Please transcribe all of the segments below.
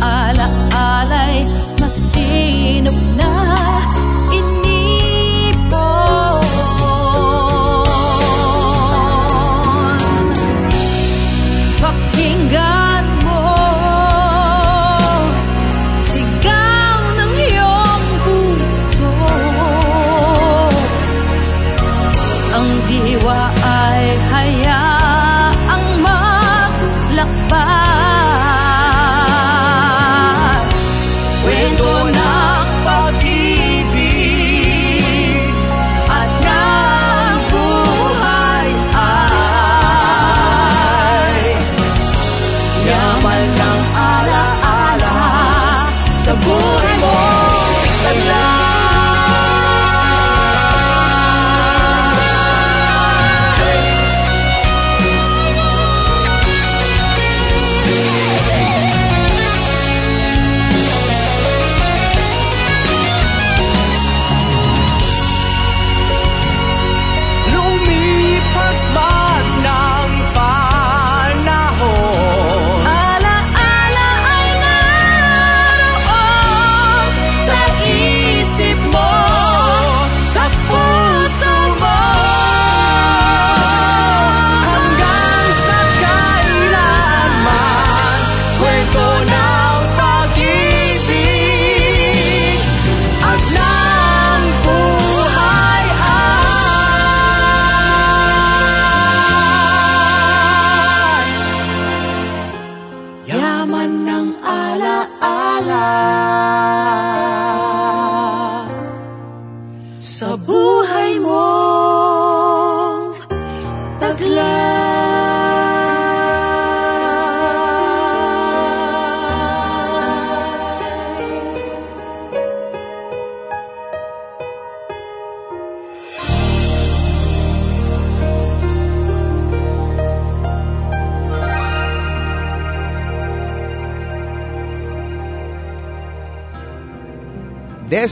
Alaalay, masinop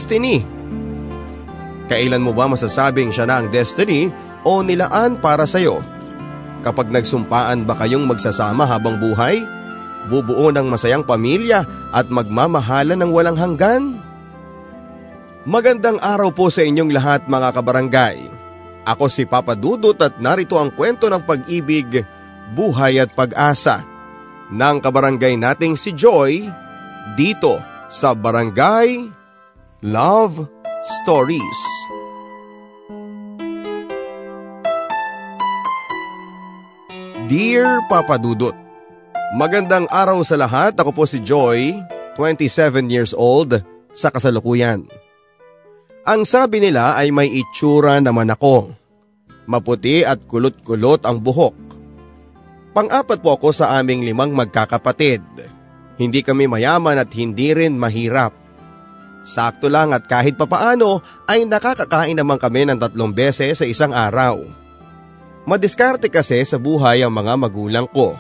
destiny. Kailan mo ba masasabing siya na ang destiny o nilaan para sa'yo? Kapag nagsumpaan ba kayong magsasama habang buhay? Bubuo ng masayang pamilya at magmamahala ng walang hanggan? Magandang araw po sa inyong lahat mga kabarangay. Ako si Papa Dudut at narito ang kwento ng pag-ibig, buhay at pag-asa ng kabarangay nating si Joy dito sa Barangay Love Stories. Dear Papa Dudut, Magandang araw sa lahat. Ako po si Joy, 27 years old, sa kasalukuyan. Ang sabi nila ay may itsura naman ako. Maputi at kulot-kulot ang buhok. Pang-apat po ako sa aming limang magkakapatid. Hindi kami mayaman at hindi rin mahirap. Sakto lang at kahit papaano ay nakakakain naman kami ng tatlong beses sa isang araw. Madiskarte kasi sa buhay ang mga magulang ko.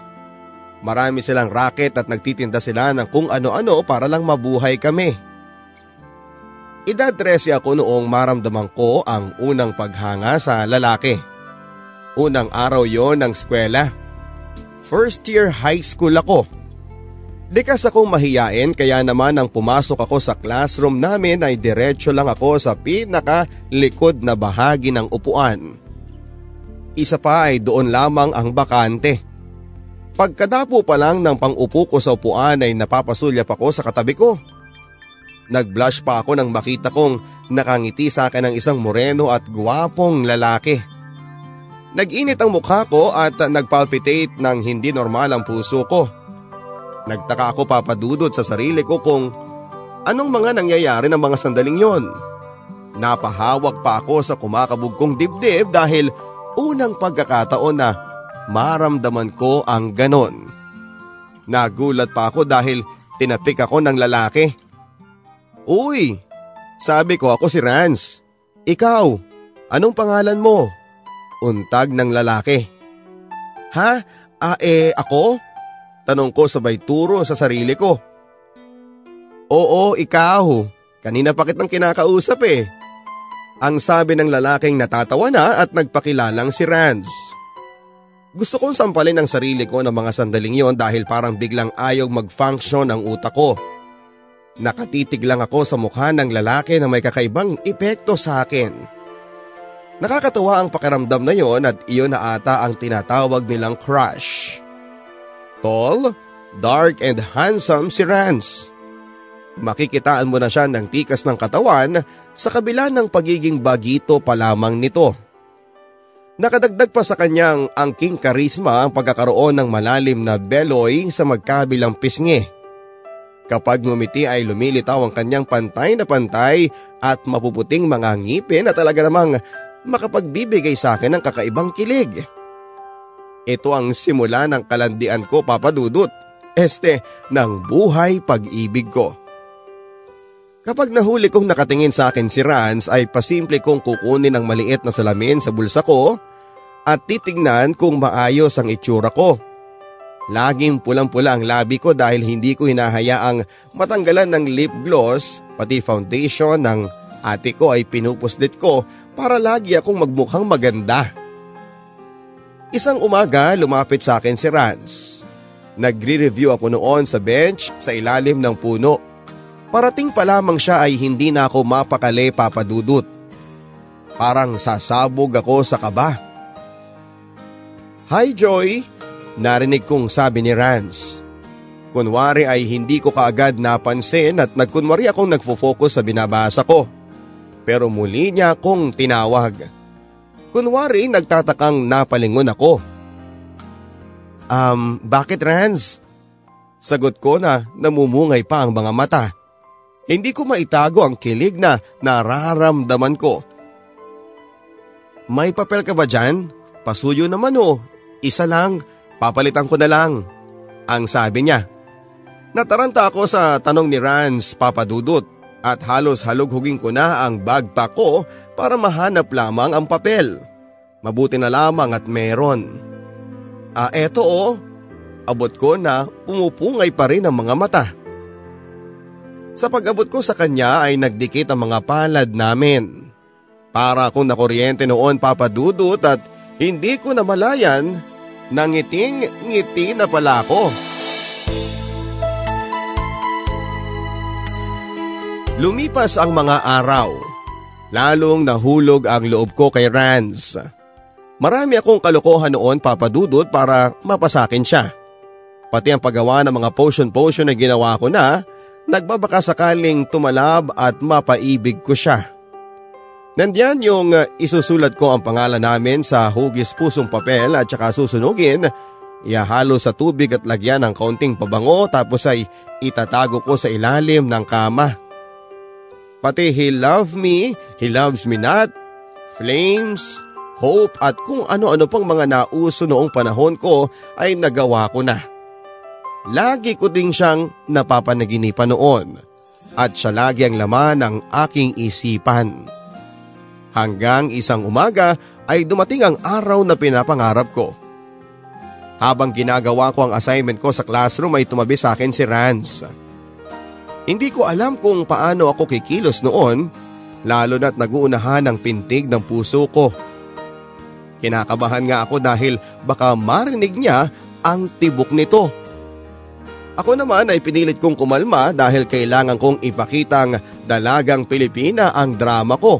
Marami silang racket at nagtitinda sila ng kung ano-ano para lang mabuhay kami. Edad 13 ako noong maramdaman ko ang unang paghanga sa lalaki. Unang araw yon ng eskwela. First year high school ako. Likas akong mahiyain kaya naman nang pumasok ako sa classroom namin ay diretso lang ako sa pinaka likod na bahagi ng upuan. Isa pa ay doon lamang ang bakante. Pagkadapo pa lang ng pangupo ko sa upuan ay napapasulyap ako sa katabi ko. Nag-blush pa ako nang makita kong nakangiti sa akin ng isang moreno at guwapong lalaki. Nag-init ang mukha ko at nagpalpitate ng hindi normal ang puso ko. Nagtaka ako papadudot sa sarili ko kung anong mga nangyayari ng mga sandaling yon. Napahawak pa ako sa kumakabog kong dibdib dahil unang pagkakataon na maramdaman ko ang ganon. Nagulat pa ako dahil tinapik ako ng lalaki. Uy, sabi ko ako si Rans. Ikaw, anong pangalan mo? Untag ng lalaki. Ha? Ah eh ako? Tanong ko sabay turo sa sarili ko. Oo, ikaw. Kanina pa kitang kinakausap eh. Ang sabi ng lalaking natatawa na at nagpakilalang si Rans. Gusto kong sampalin ang sarili ko ng mga sandaling yon dahil parang biglang ayaw mag-function ang utak ko. Nakatitig lang ako sa mukha ng lalaki na may kakaibang epekto sa akin. Nakakatuwa ang pakiramdam na yon at iyon na ata ang tinatawag nilang crush. Tall, dark and handsome si Rance. Makikitaan mo na siya ng tikas ng katawan sa kabila ng pagiging bagito pa lamang nito. Nakadagdag pa sa kanyang angking karisma ang pagkakaroon ng malalim na beloy sa magkabilang pisngi. Kapag ngumiti ay lumilitaw ang kanyang pantay na pantay at mapuputing mga ngipin na talaga namang makapagbibigay sa akin ng kakaibang kilig. Ito ang simula ng kalandian ko papadudot, este ng buhay pag-ibig ko. Kapag nahuli kong nakatingin sa akin si Rans ay pasimple kong kukunin ang maliit na salamin sa bulsa ko at titignan kung maayos ang itsura ko. Laging pulang-pula ang labi ko dahil hindi ko hinahayaang matanggalan ng lip gloss pati foundation ng ate ko ay pinupuslit ko para lagi akong magmukhang maganda. Isang umaga lumapit sa akin si Rans. Nagre-review ako noon sa bench sa ilalim ng puno. Parating pa lamang siya ay hindi na ako mapakali papadudot. Parang sasabog ako sa kaba. Hi Joy! Narinig kong sabi ni Rans. Kunwari ay hindi ko kaagad napansin at nagkunwari akong nagfo-focus sa binabasa ko. Pero muli niya akong tinawag. Kunwari nagtatakang napalingon ako. Um, bakit Rans? Sagot ko na namumungay pa ang mga mata. Hindi ko maitago ang kilig na nararamdaman ko. May papel ka ba dyan? Pasuyo naman o. Oh. Isa lang. Papalitan ko na lang. Ang sabi niya. Nataranta ako sa tanong ni Rans papadudot at halos halughugin ko na ang bagpack ko para mahanap lamang ang papel. Mabuti na lamang at meron. Ah eto oh, abot ko na pumupungay pa rin ang mga mata. Sa pag-abot ko sa kanya ay nagdikit ang mga palad namin. Para akong nakuryente noon papadudot at hindi ko namalayan Nangiting ngiti na pala ako. Lumipas ang mga araw. Lalong nahulog ang loob ko kay Rans. Marami akong kalokohan noon papadudot para mapasakin siya. Pati ang paggawa ng mga potion-potion na ginawa ko na, nagbabaka sakaling tumalab at mapaibig ko siya. Nandiyan yung uh, isusulat ko ang pangalan namin sa hugis pusong papel at saka susunugin, ihahalo sa tubig at lagyan ng kaunting pabango tapos ay itatago ko sa ilalim ng kama. Pati He Love Me, He Loves Me Not, Flames, Hope at kung ano-ano pang mga nauso noong panahon ko ay nagawa ko na. Lagi ko ding siyang napapanaginipan noon at siya lagi ang laman ng aking isipan. Hanggang isang umaga ay dumating ang araw na pinapangarap ko. Habang ginagawa ko ang assignment ko sa classroom ay tumabi sa akin si Rance. Hindi ko alam kung paano ako kikilos noon, lalo na't naguunahan ang pintig ng puso ko. Kinakabahan nga ako dahil baka marinig niya ang tibok nito. Ako naman ay pinilit kong kumalma dahil kailangan kong ipakitang dalagang Pilipina ang drama ko.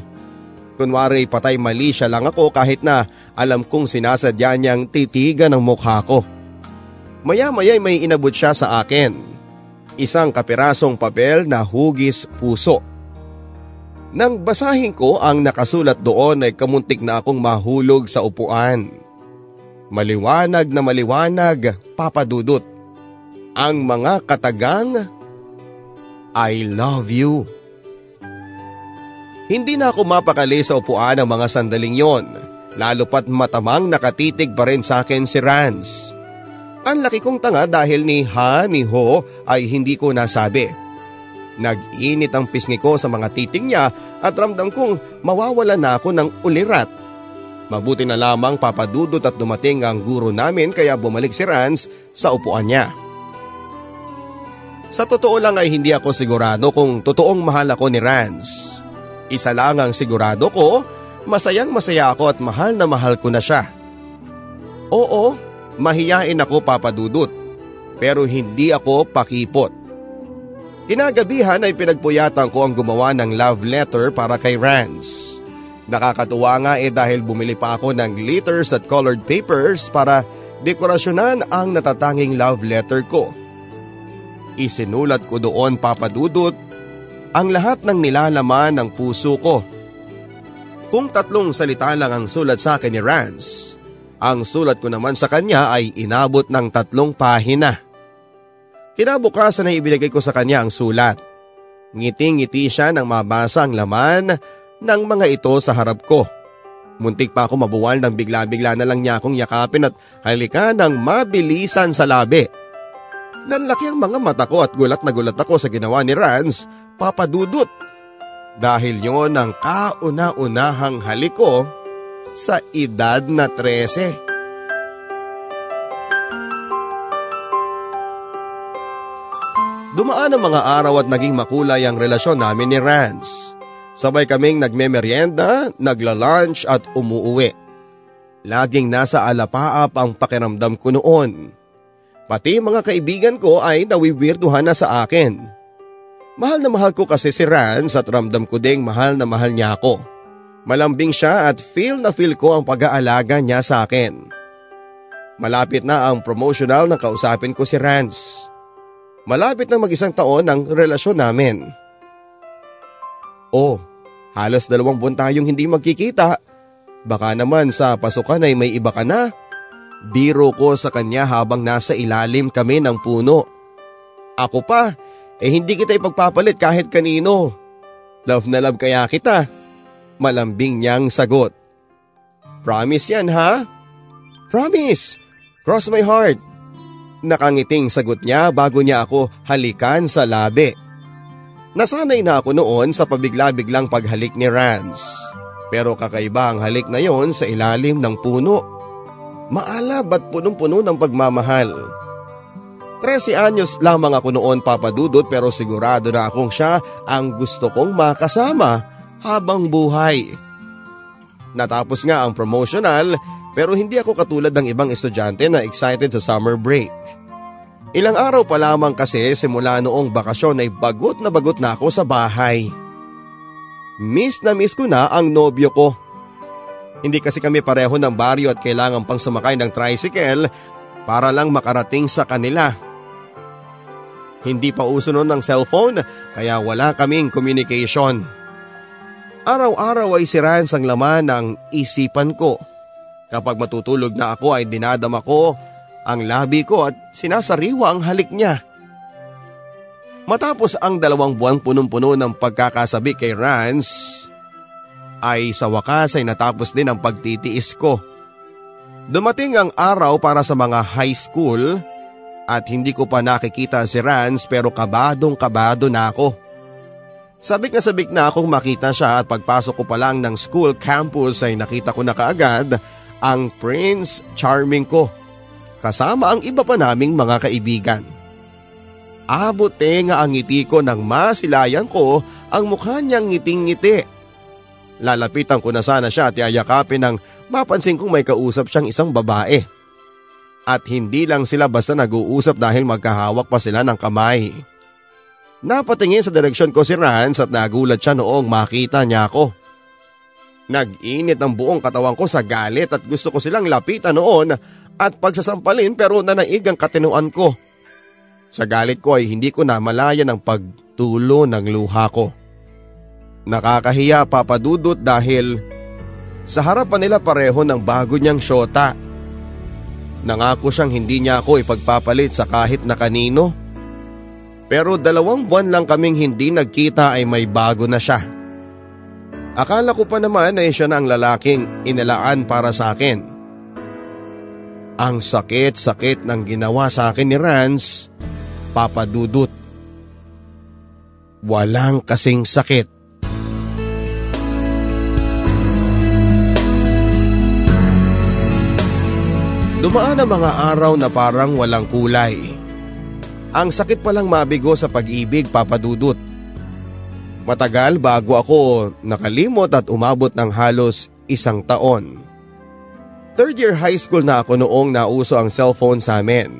Kunwari patay mali siya lang ako kahit na alam kong sinasadya niyang titigan ng mukha ko. Maya-maya may inabot siya sa akin. Isang kapirasong papel na hugis puso. Nang basahin ko ang nakasulat doon ay kamuntik na akong mahulog sa upuan. Maliwanag na maliwanag, papadudot. Ang mga katagang, I love you. Hindi na ako mapakali sa upuan ng mga sandaling yon, lalo pat matamang nakatitig pa rin sa akin si Rans. Ang laki kong tanga dahil ni Ha ni Ho ay hindi ko nasabi. Nag-init ang pisngi ko sa mga titing niya at ramdam kong mawawala na ako ng ulirat. Mabuti na lamang papadudot at dumating ang guro namin kaya bumalik si Rans sa upuan niya. Sa totoo lang ay hindi ako sigurado kung totoong mahal ako ni Rans. Isa lang ang sigurado ko, masayang masaya ako at mahal na mahal ko na siya. Oo, mahiyain ako papadudot, pero hindi ako pakipot. Kinagabihan ay pinagpuyatan ko ang gumawa ng love letter para kay Rance. Nakakatuwa nga eh dahil bumili pa ako ng glitters at colored papers para dekorasyonan ang natatanging love letter ko. Isinulat ko doon papadudot ang lahat ng nilalaman ng puso ko. Kung tatlong salita lang ang sulat sa akin ni Rance, ang sulat ko naman sa kanya ay inabot ng tatlong pahina. Kinabukasan ay ibinigay ko sa kanya ang sulat. Ngiting-ngiti siya nang mabasa ang laman ng mga ito sa harap ko. Muntik pa ako mabuwal nang bigla-bigla na lang niya akong yakapin at halika ng mabilisan sa labi. Nanlaki ang mga mata ko at gulat na gulat ako sa ginawa ni Rance papadudot. Dahil yon ang kauna-unahang halik ko sa edad na 13. Dumaan ang mga araw at naging makulay ang relasyon namin ni Rance. Sabay kaming nagme-merienda, nagla-lunch at umuuwi. Laging nasa alapaap ang pakiramdam ko noon. Pati mga kaibigan ko ay nawiwirduhan na sa akin. Mahal na mahal ko kasi si Rance at ramdam ko ding mahal na mahal niya ako. Malambing siya at feel na feel ko ang pag-aalaga niya sa akin. Malapit na ang promotional na kausapin ko si Rance. Malapit na mag-isang taon ang relasyon namin. Oh, halos dalawang buwan tayong hindi magkikita. Baka naman sa pasukan ay may iba ka na. Biro ko sa kanya habang nasa ilalim kami ng puno. Ako pa, eh hindi kita ipagpapalit kahit kanino. Love na love kaya kita. Malambing niyang sagot. Promise yan ha? Promise. Cross my heart. Nakangiting sagot niya bago niya ako halikan sa labi. Nasanay na ako noon sa pabigla-biglang paghalik ni Rance. Pero kakaiba ang halik na yon sa ilalim ng puno. Maalab at punong-puno ng pagmamahal. 13 anyos lamang ako noon papadudot pero sigurado na akong siya ang gusto kong makasama habang buhay. Natapos nga ang promotional pero hindi ako katulad ng ibang estudyante na excited sa summer break. Ilang araw pa lamang kasi simula noong bakasyon ay bagot na bagot na ako sa bahay. Miss na miss ko na ang nobyo ko. Hindi kasi kami pareho ng baryo at kailangan pang sumakay ng tricycle para lang makarating sa kanila. Hindi pa uso noon ng cellphone kaya wala kaming communication. Araw-araw ay si Rance ang laman ng isipan ko. Kapag matutulog na ako ay dinadama ko ang labi ko at sinasariwa ang halik niya. Matapos ang dalawang buwang punong-puno ng pagkakasabi kay Rance, ay sa wakas ay natapos din ang pagtitiis ko. Dumating ang araw para sa mga high school at hindi ko pa nakikita si Rance pero kabadong kabado na ako. Sabik na sabik na akong makita siya at pagpasok ko pa lang ng school campus ay nakita ko na kaagad ang Prince Charming ko kasama ang iba pa naming mga kaibigan. Abot nga ang ngiti ko nang masilayan ko ang mukha niyang ngiting-ngiti. Lalapitan ko na sana siya at yayakapin nang mapansin kong may kausap siyang isang babae. At hindi lang sila basta nag-uusap dahil magkahawak pa sila ng kamay. Napatingin sa direksyon ko si Rance at nagulat siya noong makita niya ako. Nag-init ang buong katawan ko sa galit at gusto ko silang lapitan noon at pagsasampalin pero nanaig ang katinuan ko. Sa galit ko ay hindi ko na malaya ng pagtulo ng luha ko. Nakakahiya papadudot dahil sa harapan nila pareho ng bago niyang syota. Nangako siyang hindi niya ako ipagpapalit sa kahit na kanino. Pero dalawang buwan lang kaming hindi nagkita ay may bago na siya. Akala ko pa naman ay siya na ang lalaking inalaan para sa akin. Ang sakit-sakit ng ginawa sa akin ni Rance, Papa Dudut. Walang kasing sakit. Dumaan ang mga araw na parang walang kulay. Ang sakit palang mabigo sa pag-ibig, Papa Dudut. Matagal bago ako nakalimot at umabot ng halos isang taon. Third year high school na ako noong nauso ang cellphone sa amin.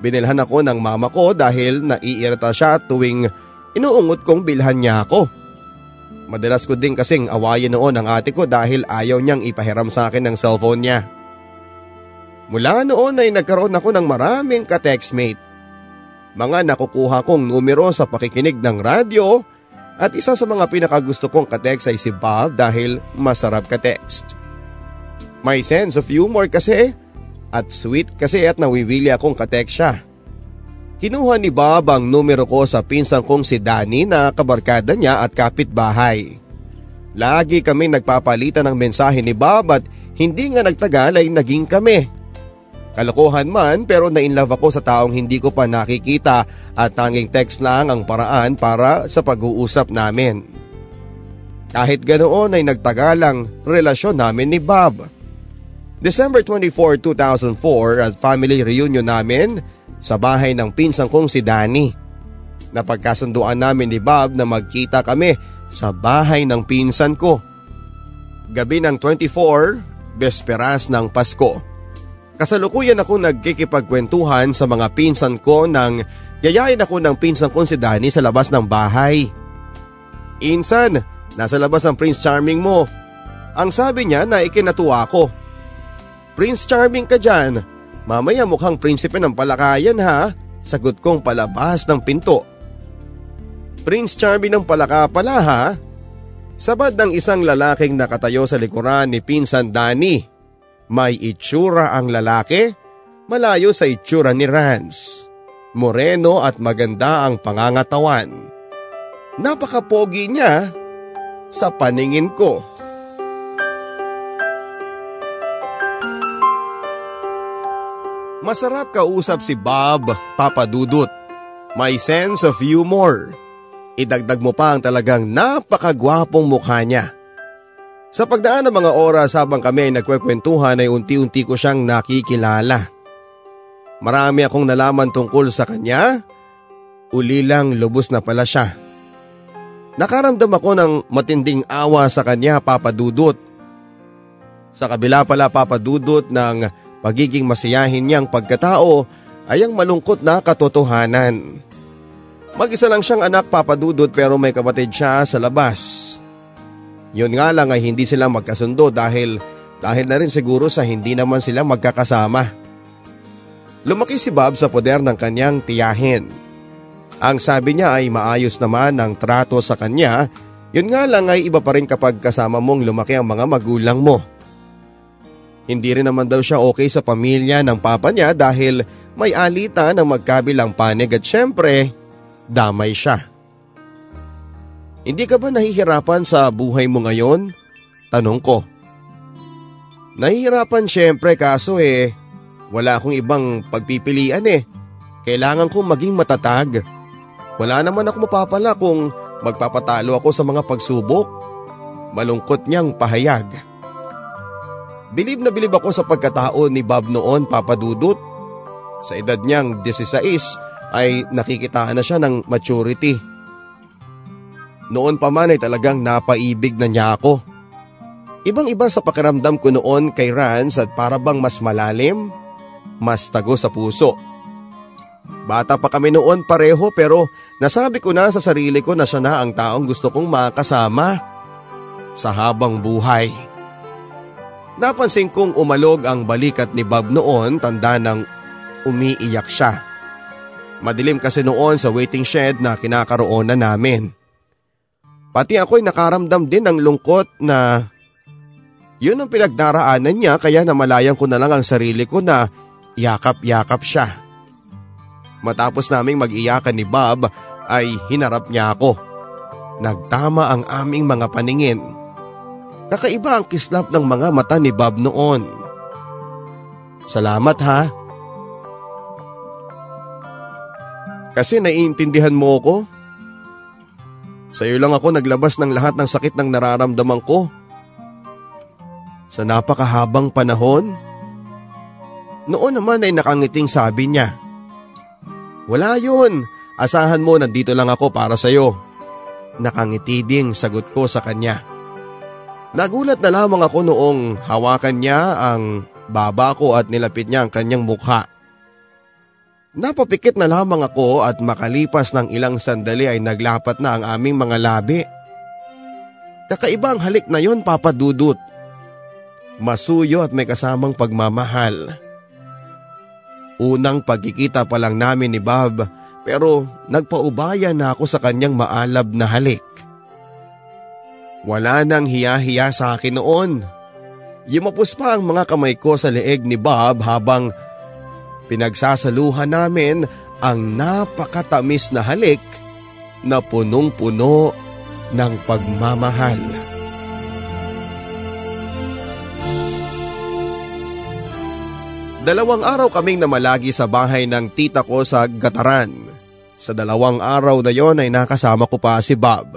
Binilhan ako ng mama ko dahil naiirita siya tuwing inuungot kong bilhan niya ako. Madalas ko din kasing awayin noon ang ate ko dahil ayaw niyang ipahiram sa akin ng cellphone niya. Mula noon ay nagkaroon ako ng maraming ka-textmate. Mga nakukuha kong numero sa pakikinig ng radyo at isa sa mga pinakagusto kong ka-text ay si Bob dahil masarap ka-text. May sense of humor kasi at sweet kasi at nawiwili akong katek siya. Kinuha ni Bob ang numero ko sa pinsang kong si Danny na kabarkada niya at kapitbahay. Lagi kami nagpapalitan ng mensahe ni Bob at hindi nga nagtagal ay naging kami. Kalokohan man pero nainlove ako sa taong hindi ko pa nakikita at tanging text lang ang paraan para sa pag-uusap namin. Kahit ganoon ay nagtagalang relasyon namin ni Bob. December 24, 2004 at family reunion namin sa bahay ng pinsang kong si Danny. Napagkasunduan namin ni Bob na magkita kami sa bahay ng pinsan ko. Gabi ng 24, besperas ng Pasko. Kasalukuyan ako nagkikipagkwentuhan sa mga pinsan ko nang yayain ako ng pinsan kong si Danny sa labas ng bahay. Insan, nasa labas ang Prince Charming mo. Ang sabi niya na ikinatuwa ko. Prince Charming ka dyan. Mamaya mukhang prinsipe ng palakayan ha. Sagot kong palabas ng pinto. Prince Charming ng palaka pala ha. Sabad ng isang lalaking nakatayo sa likuran ni Pinsan Danny. May itsura ang lalaki, malayo sa itsura ni Rance. Moreno at maganda ang pangangatawan. Napakapogi niya sa paningin ko. Masarap kausap si Bob Papadudut. May sense of humor. Idagdag mo pa ang talagang napakagwapong mukha niya. Sa pagdaan ng mga oras habang kami ay nagkwekwentuhan ay unti-unti ko siyang nakikilala. Marami akong nalaman tungkol sa kanya. Uli lang lubos na pala siya. Nakaramdam ako ng matinding awa sa kanya papadudot. Sa kabila pala papadudot ng pagiging masiyahin niyang pagkatao ay ang malungkot na katotohanan. Mag-isa lang siyang anak papadudod pero may kapatid siya sa labas. Yun nga lang ay hindi sila magkasundo dahil dahil na rin siguro sa hindi naman sila magkakasama. Lumaki si Bob sa poder ng kanyang tiyahin. Ang sabi niya ay maayos naman ang trato sa kanya, yun nga lang ay iba pa rin kapag kasama mong lumaki ang mga magulang mo. Hindi rin naman daw siya okay sa pamilya ng papa niya dahil may alita ng magkabilang panig at syempre, damay siya. Hindi ka ba nahihirapan sa buhay mo ngayon? Tanong ko. Nahihirapan syempre kaso eh, wala akong ibang pagpipilian eh. Kailangan kong maging matatag. Wala naman ako mapapala kung magpapatalo ako sa mga pagsubok. Malungkot niyang pahayag. Bilib na bilib ako sa pagkatao ni Bob noon papadudot. Sa edad niyang 16 ay nakikitaan na siya ng maturity. Noon pa man ay talagang napaibig na niya ako. Ibang iba sa pakiramdam ko noon kay Rans at para bang mas malalim, mas tago sa puso. Bata pa kami noon pareho pero nasabi ko na sa sarili ko na siya na ang taong gusto kong makasama sa habang buhay. Napansin kong umalog ang balikat ni Bob noon tanda ng umiiyak siya. Madilim kasi noon sa waiting shed na kinakaroonan namin. Pati ako'y nakaramdam din ng lungkot na yun ang pinagdaraanan niya kaya namalayan ko na lang ang sarili ko na yakap-yakap siya. Matapos naming mag-iyakan ni Bob ay hinarap niya ako. Nagtama ang aming mga paningin Kakaiba ang kislap ng mga mata ni Bob noon. Salamat ha. Kasi naiintindihan mo ko. Sa iyo lang ako naglabas ng lahat ng sakit ng nararamdaman ko. Sa napakahabang panahon. Noon naman ay nakangiting sabi niya. Wala yun. Asahan mo nandito lang ako para sa iyo. Nakangiti ding sagot ko sa kanya. Nagulat na lamang ako noong hawakan niya ang baba ko at nilapit niya ang kanyang mukha. Napapikit na lamang ako at makalipas ng ilang sandali ay naglapat na ang aming mga labi. Kakaiba ang halik na yon papadudot. Masuyo at may kasamang pagmamahal. Unang pagkikita pa lang namin ni Bob pero nagpaubaya na ako sa kanyang maalab na halik. Wala nang hiya-hiya sa akin noon. Yumapos pa ang mga kamay ko sa leeg ni Bob habang pinagsasaluhan namin ang napakatamis na halik na punong-puno ng pagmamahal. Dalawang araw kaming namalagi sa bahay ng tita ko sa Gataran. Sa dalawang araw na yon ay nakasama ko pa si Bob.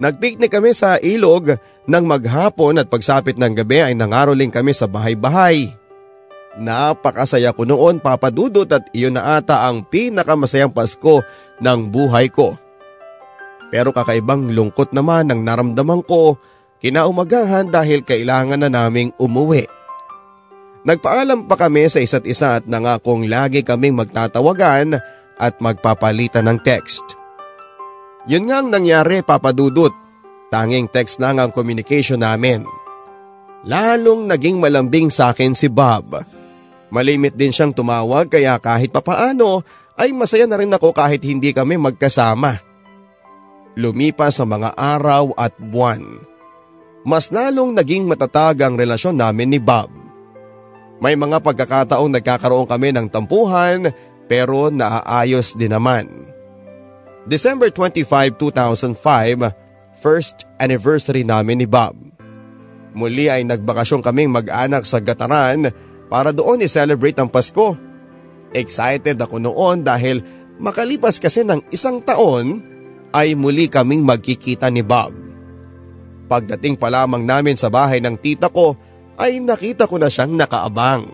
Nagpiknik kami sa ilog nang maghapon at pagsapit ng gabi ay nangaroling kami sa bahay-bahay. Napakasaya ko noon papadudot at iyon na ata ang pinakamasayang Pasko ng buhay ko. Pero kakaibang lungkot naman ang naramdaman ko kinaumagahan dahil kailangan na naming umuwi. Nagpaalam pa kami sa isa't isa at nangakong lagi kaming magtatawagan at magpapalitan ng text. Yun nga ang nangyari papadudot. Tanging text lang ang communication namin. Lalong naging malambing sa akin si Bob. Malimit din siyang tumawag kaya kahit papaano ay masaya na rin ako kahit hindi kami magkasama. Lumipas sa mga araw at buwan. Mas lalong naging matatag ang relasyon namin ni Bob. May mga pagkakataong nagkakaroon kami ng tampuhan pero naaayos din naman. December 25, 2005, first anniversary namin ni Bob. Muli ay nagbakasyon kaming mag-anak sa Gataran para doon i-celebrate ang Pasko. Excited ako noon dahil makalipas kasi ng isang taon ay muli kaming magkikita ni Bob. Pagdating pa lamang namin sa bahay ng tita ko ay nakita ko na siyang nakaabang.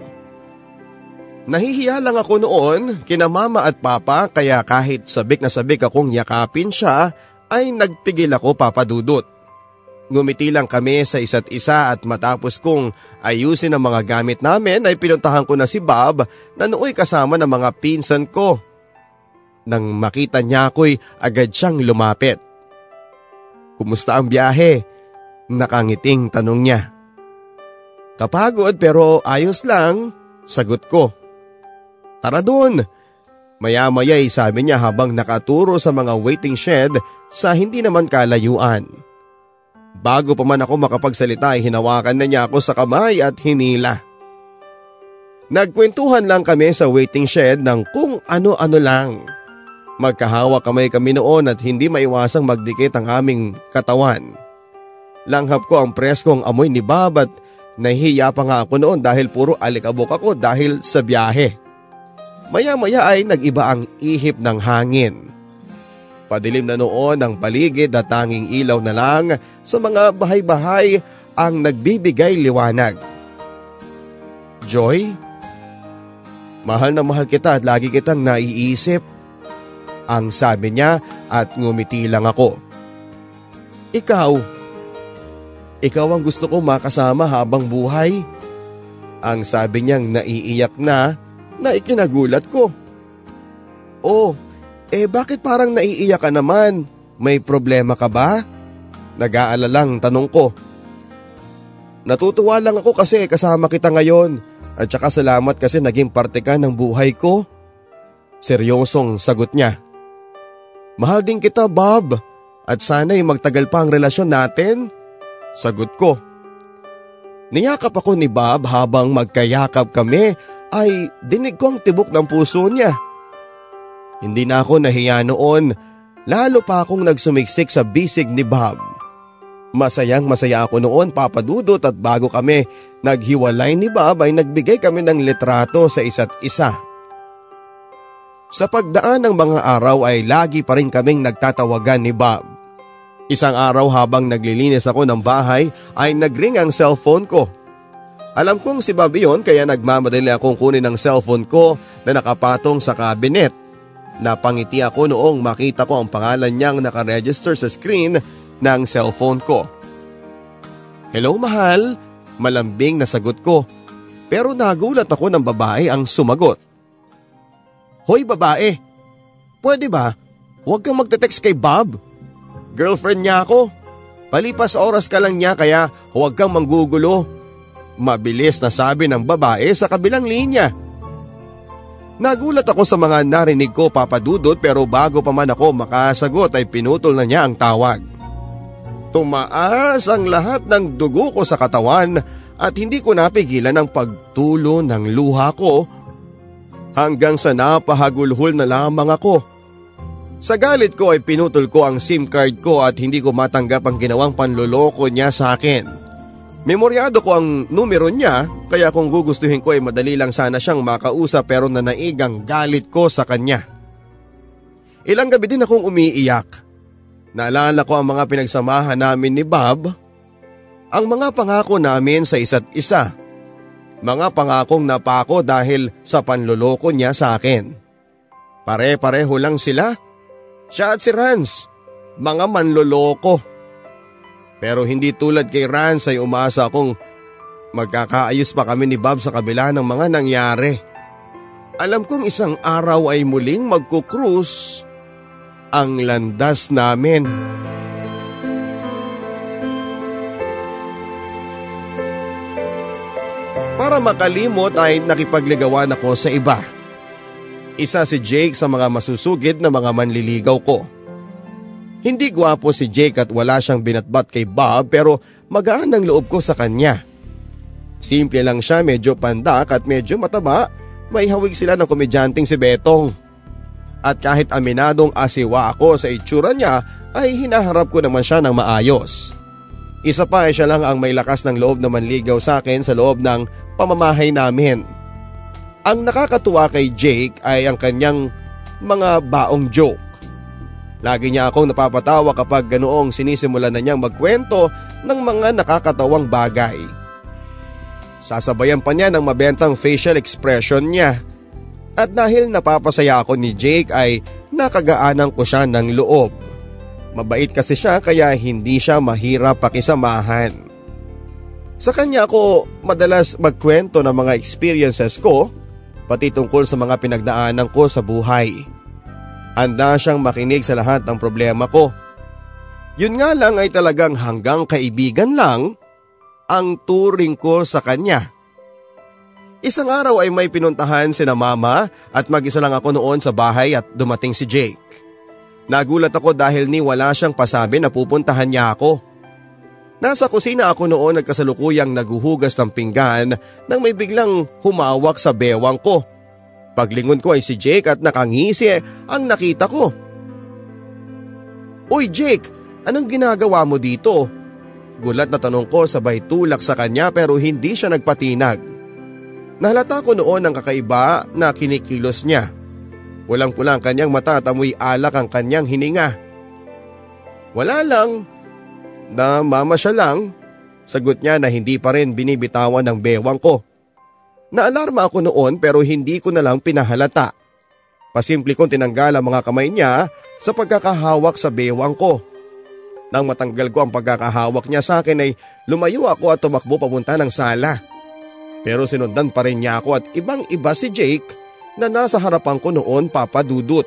Nahihiya lang ako noon kina mama at papa kaya kahit sabik na sabik akong yakapin siya ay nagpigil ako papadudot. Ngumiti lang kami sa isa't isa at matapos kong ayusin ang mga gamit namin ay pinuntahan ko na si Bob na nooy kasama ng mga pinsan ko. Nang makita niya ako'y agad siyang lumapit. Kumusta ang biyahe? Nakangiting tanong niya. Kapagod pero ayos lang, sagot ko. Tara doon. Maya-maya ay sabi niya habang nakaturo sa mga waiting shed sa hindi naman kalayuan. Bago pa man ako makapagsalita ay hinawakan na niya ako sa kamay at hinila. Nagkwentuhan lang kami sa waiting shed ng kung ano-ano lang. Magkahawa kamay kami noon at hindi maiwasang magdikit ang aming katawan. Langhap ko ang preskong amoy ni Bob at nahihiya pa nga ako noon dahil puro alikabok ako dahil sa biyahe. Maya-maya ay nag-iba ang ihip ng hangin. Padilim na noon ang paligid at tanging ilaw na lang sa mga bahay-bahay ang nagbibigay liwanag. Joy? Mahal na mahal kita at lagi kitang naiisip. Ang sabi niya at ngumiti lang ako. Ikaw? Ikaw ang gusto ko makasama habang buhay? Ang sabi niyang naiiyak na na ikinagulat ko. Oh, eh bakit parang naiiyak ka naman? May problema ka ba? Nag-aalalang tanong ko. Natutuwa lang ako kasi kasama kita ngayon at saka salamat kasi naging parte ka ng buhay ko. Seryosong sagot niya. Mahal din kita Bob at sana'y magtagal pa ang relasyon natin. Sagot ko. Niyakap ako ni Bob habang magkayakap kami ay dinig ko ang tibok ng puso niya. Hindi na ako nahiya noon, lalo pa akong nagsumiksik sa bisig ni Bob. Masayang masaya ako noon papadudot at bago kami naghiwalay ni Bob ay nagbigay kami ng litrato sa isa't isa. Sa pagdaan ng mga araw ay lagi pa rin kaming nagtatawagan ni Bob. Isang araw habang naglilinis ako ng bahay ay nagring ang cellphone ko. Alam kong si Bob yon kaya nagmamadali akong kunin ang cellphone ko na nakapatong sa cabinet. Napangiti ako noong makita ko ang pangalan niyang nakaregister sa screen ng cellphone ko. Hello mahal, malambing na sagot ko. Pero nagulat ako ng babae ang sumagot. Hoy babae, pwede ba? Huwag kang magte-text kay Bob. Girlfriend niya ako. Palipas oras ka lang niya kaya huwag kang manggugulo. Mabilis na sabi ng babae sa kabilang linya. Nagulat ako sa mga narinig ko papadudot pero bago pa man ako makasagot ay pinutol na niya ang tawag. Tumaas ang lahat ng dugo ko sa katawan at hindi ko napigilan ang pagtulo ng luha ko hanggang sa napahagulhol na lamang ako. Sa galit ko ay pinutol ko ang SIM card ko at hindi ko matanggap ang ginawang panloloko niya sa akin. Memoryado ko ang numero niya kaya kung gugustuhin ko ay madali lang sana siyang makausap pero nanaigang galit ko sa kanya. Ilang gabi din akong umiiyak. Naalala ko ang mga pinagsamahan namin ni Bob, ang mga pangako namin sa isa't isa. Mga pangakong napako dahil sa panloloko niya sa akin. Pare-pareho lang sila. Siya at si Rans, mga manloloko. Pero hindi tulad kay Rance ay umasa akong magkakaayos pa kami ni Bob sa kabila ng mga nangyari. Alam kong isang araw ay muling magkukrus ang landas namin. Para makalimot ay nakipagligawan ako sa iba. Isa si Jake sa mga masusugid na mga manliligaw ko. Hindi gwapo si Jake at wala siyang binatbat kay Bob pero magaan ang loob ko sa kanya. Simple lang siya medyo pandak at medyo mataba, may hawig sila ng komedyanteng si Betong. At kahit aminadong asiwa ako sa itsura niya ay hinaharap ko naman siya ng maayos. Isa pa ay siya lang ang may lakas ng loob na manligaw sa akin sa loob ng pamamahay namin. Ang nakakatuwa kay Jake ay ang kanyang mga baong joke. Lagi niya akong napapatawa kapag ganoong sinisimulan na niyang magkwento ng mga nakakatawang bagay. Sasabayan pa niya ng mabentang facial expression niya. At dahil napapasaya ako ni Jake ay nakagaanan ko siya ng loob. Mabait kasi siya kaya hindi siya mahirap pakisamahan. Sa kanya ako madalas magkwento ng mga experiences ko pati tungkol sa mga pinagdaanan ko sa buhay. Handa siyang makinig sa lahat ng problema ko. Yun nga lang ay talagang hanggang kaibigan lang ang turing ko sa kanya. Isang araw ay may pinuntahan si na mama at mag-isa lang ako noon sa bahay at dumating si Jake. Nagulat ako dahil ni wala siyang pasabi na pupuntahan niya ako. Nasa kusina ako noon nagkasalukuyang naguhugas ng pinggan nang may biglang humawak sa bewang ko. Paglingon ko ay si Jake at nakangisi ang nakita ko. Uy Jake, anong ginagawa mo dito? Gulat na tanong ko sabay tulak sa kanya pero hindi siya nagpatinag. Nahalata ko noon ang kakaiba na kinikilos niya. Pulang-pula ang kanyang mata at amoy alak ang kanyang hininga. Wala lang. Na mama siya lang. Sagot niya na hindi pa rin binibitawan ng bewang ko. Naalarma ako noon pero hindi ko na lang pinahalata. Pasimple kong tinanggal ang mga kamay niya sa pagkakahawak sa bewang ko. Nang matanggal ko ang pagkakahawak niya sa akin ay lumayo ako at tumakbo papunta ng sala. Pero sinundan pa rin niya ako at ibang iba si Jake na nasa harapan ko noon papadudot.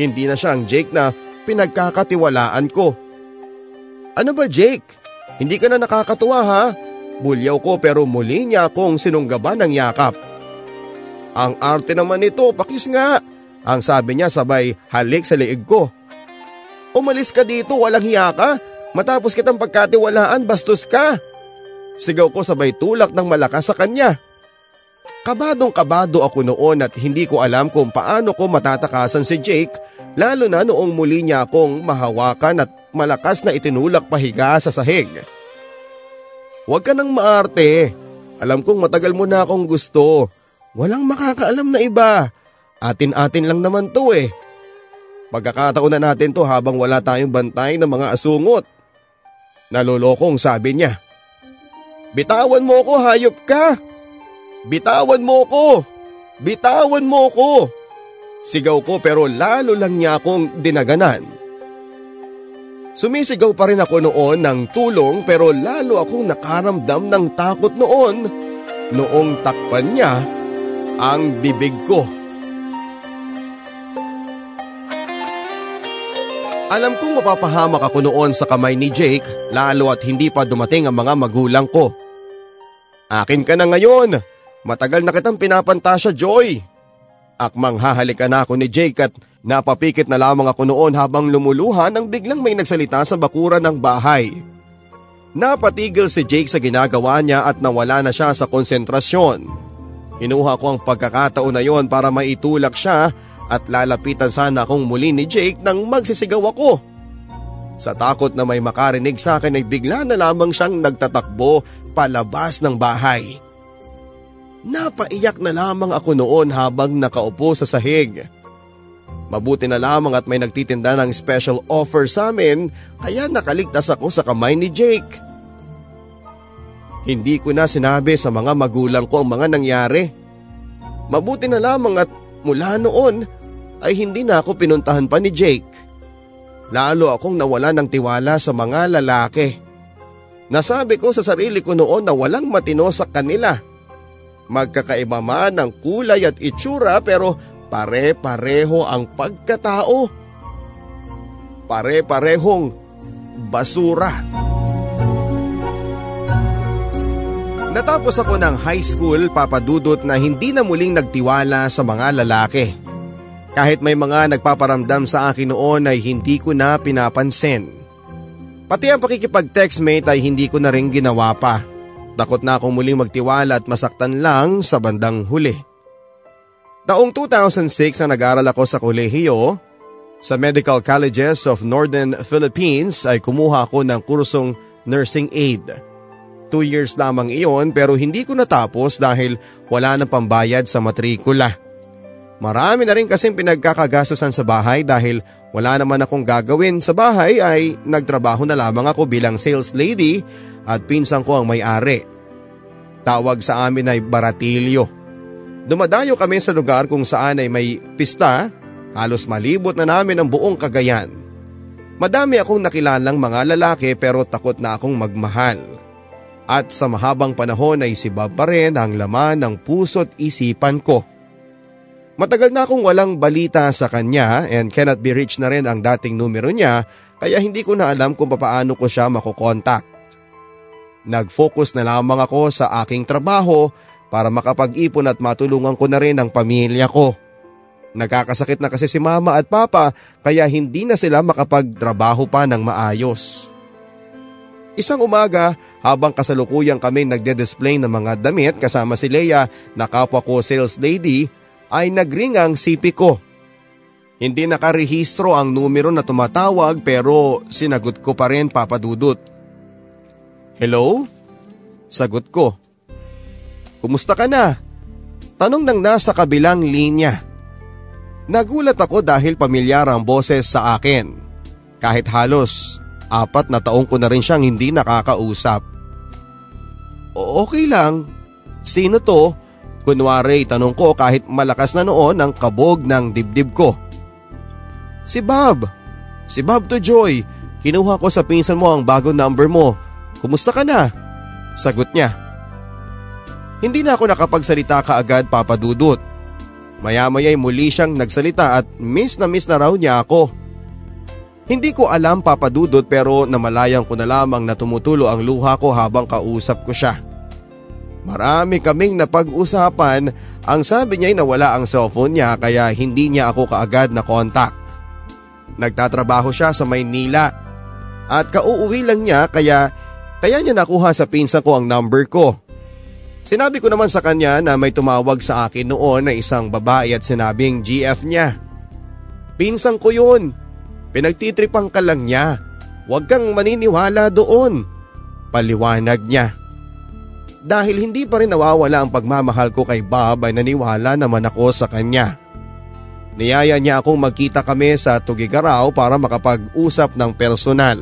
Hindi na siya ang Jake na pinagkakatiwalaan ko. Ano ba Jake? Hindi ka na nakakatuwa ha? Bulyaw ko pero muli niya akong sinunggaban ng yakap. Ang arte naman nito, pakis nga. Ang sabi niya sabay halik sa liig ko. Umalis ka dito, walang hiya ka. Matapos kitang pagkatiwalaan, bastos ka. Sigaw ko sabay tulak ng malakas sa kanya. Kabadong kabado ako noon at hindi ko alam kung paano ko matatakasan si Jake lalo na noong muli niya akong mahawakan at malakas na itinulak pahiga sa sahig. Huwag ka nang maarte. Alam kong matagal mo na akong gusto. Walang makakaalam na iba. Atin-atin lang naman to eh. Pagkakataon na natin to habang wala tayong bantay ng mga asungot. Nalolokong sabi niya. Bitawan mo ko, hayop ka! Bitawan mo ko! Bitawan mo ko! Sigaw ko pero lalo lang niya akong dinaganan. Sumisigaw pa rin ako noon ng tulong pero lalo akong nakaramdam ng takot noon noong takpan niya ang bibig ko. Alam kong mapapahamak ako noon sa kamay ni Jake lalo at hindi pa dumating ang mga magulang ko. Akin ka na ngayon. Matagal na kitang pinapantasya, Joy. Akmang hahalikan ako ni Jake at napapikit na lamang ako noon habang lumuluhan nang biglang may nagsalita sa bakuran ng bahay. Napatigil si Jake sa ginagawa niya at nawala na siya sa konsentrasyon. Kinuha ko ang pagkakataon na yon para maitulak siya at lalapitan sana akong muli ni Jake nang magsisigaw ako. Sa takot na may makarinig sa akin ay bigla na lamang siyang nagtatakbo palabas ng bahay. Napaiyak na lamang ako noon habang nakaupo sa sahig. Mabuti na lamang at may nagtitinda ng special offer sa amin kaya nakaligtas ako sa kamay ni Jake. Hindi ko na sinabi sa mga magulang ko ang mga nangyari. Mabuti na lamang at mula noon ay hindi na ako pinuntahan pa ni Jake. Lalo akong nawala ng tiwala sa mga lalaki. Nasabi ko sa sarili ko noon na walang matino sa kanila. Magkakaiba man ang kulay at itsura pero pare-pareho ang pagkatao. Pare-parehong basura. Natapos ako ng high school papadudot na hindi na muling nagtiwala sa mga lalaki. Kahit may mga nagpaparamdam sa akin noon ay hindi ko na pinapansin. Pati ang pakikipag-textmate ay hindi ko na rin ginawa pa. Takot na akong muling magtiwala at masaktan lang sa bandang huli. Taong 2006 na nag-aral ako sa kolehiyo, sa Medical Colleges of Northern Philippines ay kumuha ako ng kursong nursing aid. Two years lamang iyon pero hindi ko natapos dahil wala na pambayad sa matrikula. Marami na rin kasing pinagkakagastosan sa bahay dahil wala naman akong gagawin sa bahay ay nagtrabaho na lamang ako bilang sales lady at pinsan ko ang may-ari. Tawag sa amin ay Baratilyo. Dumadayo kami sa lugar kung saan ay may pista, halos malibot na namin ang buong kagayan. Madami akong nakilalang mga lalaki pero takot na akong magmahal. At sa mahabang panahon ay si Bob pa rin ang laman ng puso't isipan ko. Matagal na akong walang balita sa kanya and cannot be reached na rin ang dating numero niya kaya hindi ko na alam kung paano ko siya makokontak. Nag-focus na lamang ako sa aking trabaho para makapag-ipon at matulungan ko na rin ang pamilya ko. Nagkakasakit na kasi si mama at papa kaya hindi na sila makapagtrabaho pa ng maayos. Isang umaga habang kasalukuyang kami nagde-display ng mga damit kasama si Leia na kapwa ko sales lady ay nagring ang sipi ko. Hindi nakarehistro ang numero na tumatawag pero sinagot ko pa rin papadudot. Hello? Sagot ko. Kumusta ka na? Tanong ng nasa kabilang linya. Nagulat ako dahil pamilyar ang boses sa akin. Kahit halos apat na taong ko na rin siyang hindi nakakausap. Okay lang. Sino to? Kunwari tanong ko kahit malakas na noon ang kabog ng dibdib ko. Si Bob. Si Bob to Joy. Kinuha ko sa pinsan mo ang bagong number mo. Kumusta ka na? Sagot niya. Hindi na ako nakapagsalita kaagad papadudot. Maya-maya'y muli siyang nagsalita at miss na miss na raw niya ako. Hindi ko alam papadudot pero namalayan ko na lamang na tumutulo ang luha ko habang kausap ko siya. Marami kaming napag-usapan, ang sabi niya ay nawala ang cellphone niya kaya hindi niya ako kaagad na kontak. Nagtatrabaho siya sa Maynila at kauuwi lang niya kaya kaya niya nakuha sa pinsa ko ang number ko. Sinabi ko naman sa kanya na may tumawag sa akin noon na isang babae at sinabing GF niya. Pinsang ko yun. Pinagtitripang ka lang niya. Huwag kang maniniwala doon. Paliwanag niya. Dahil hindi pa rin nawawala ang pagmamahal ko kay Bob ay naniwala naman ako sa kanya. Niyaya niya akong magkita kami sa Tugigaraw para makapag-usap ng personal.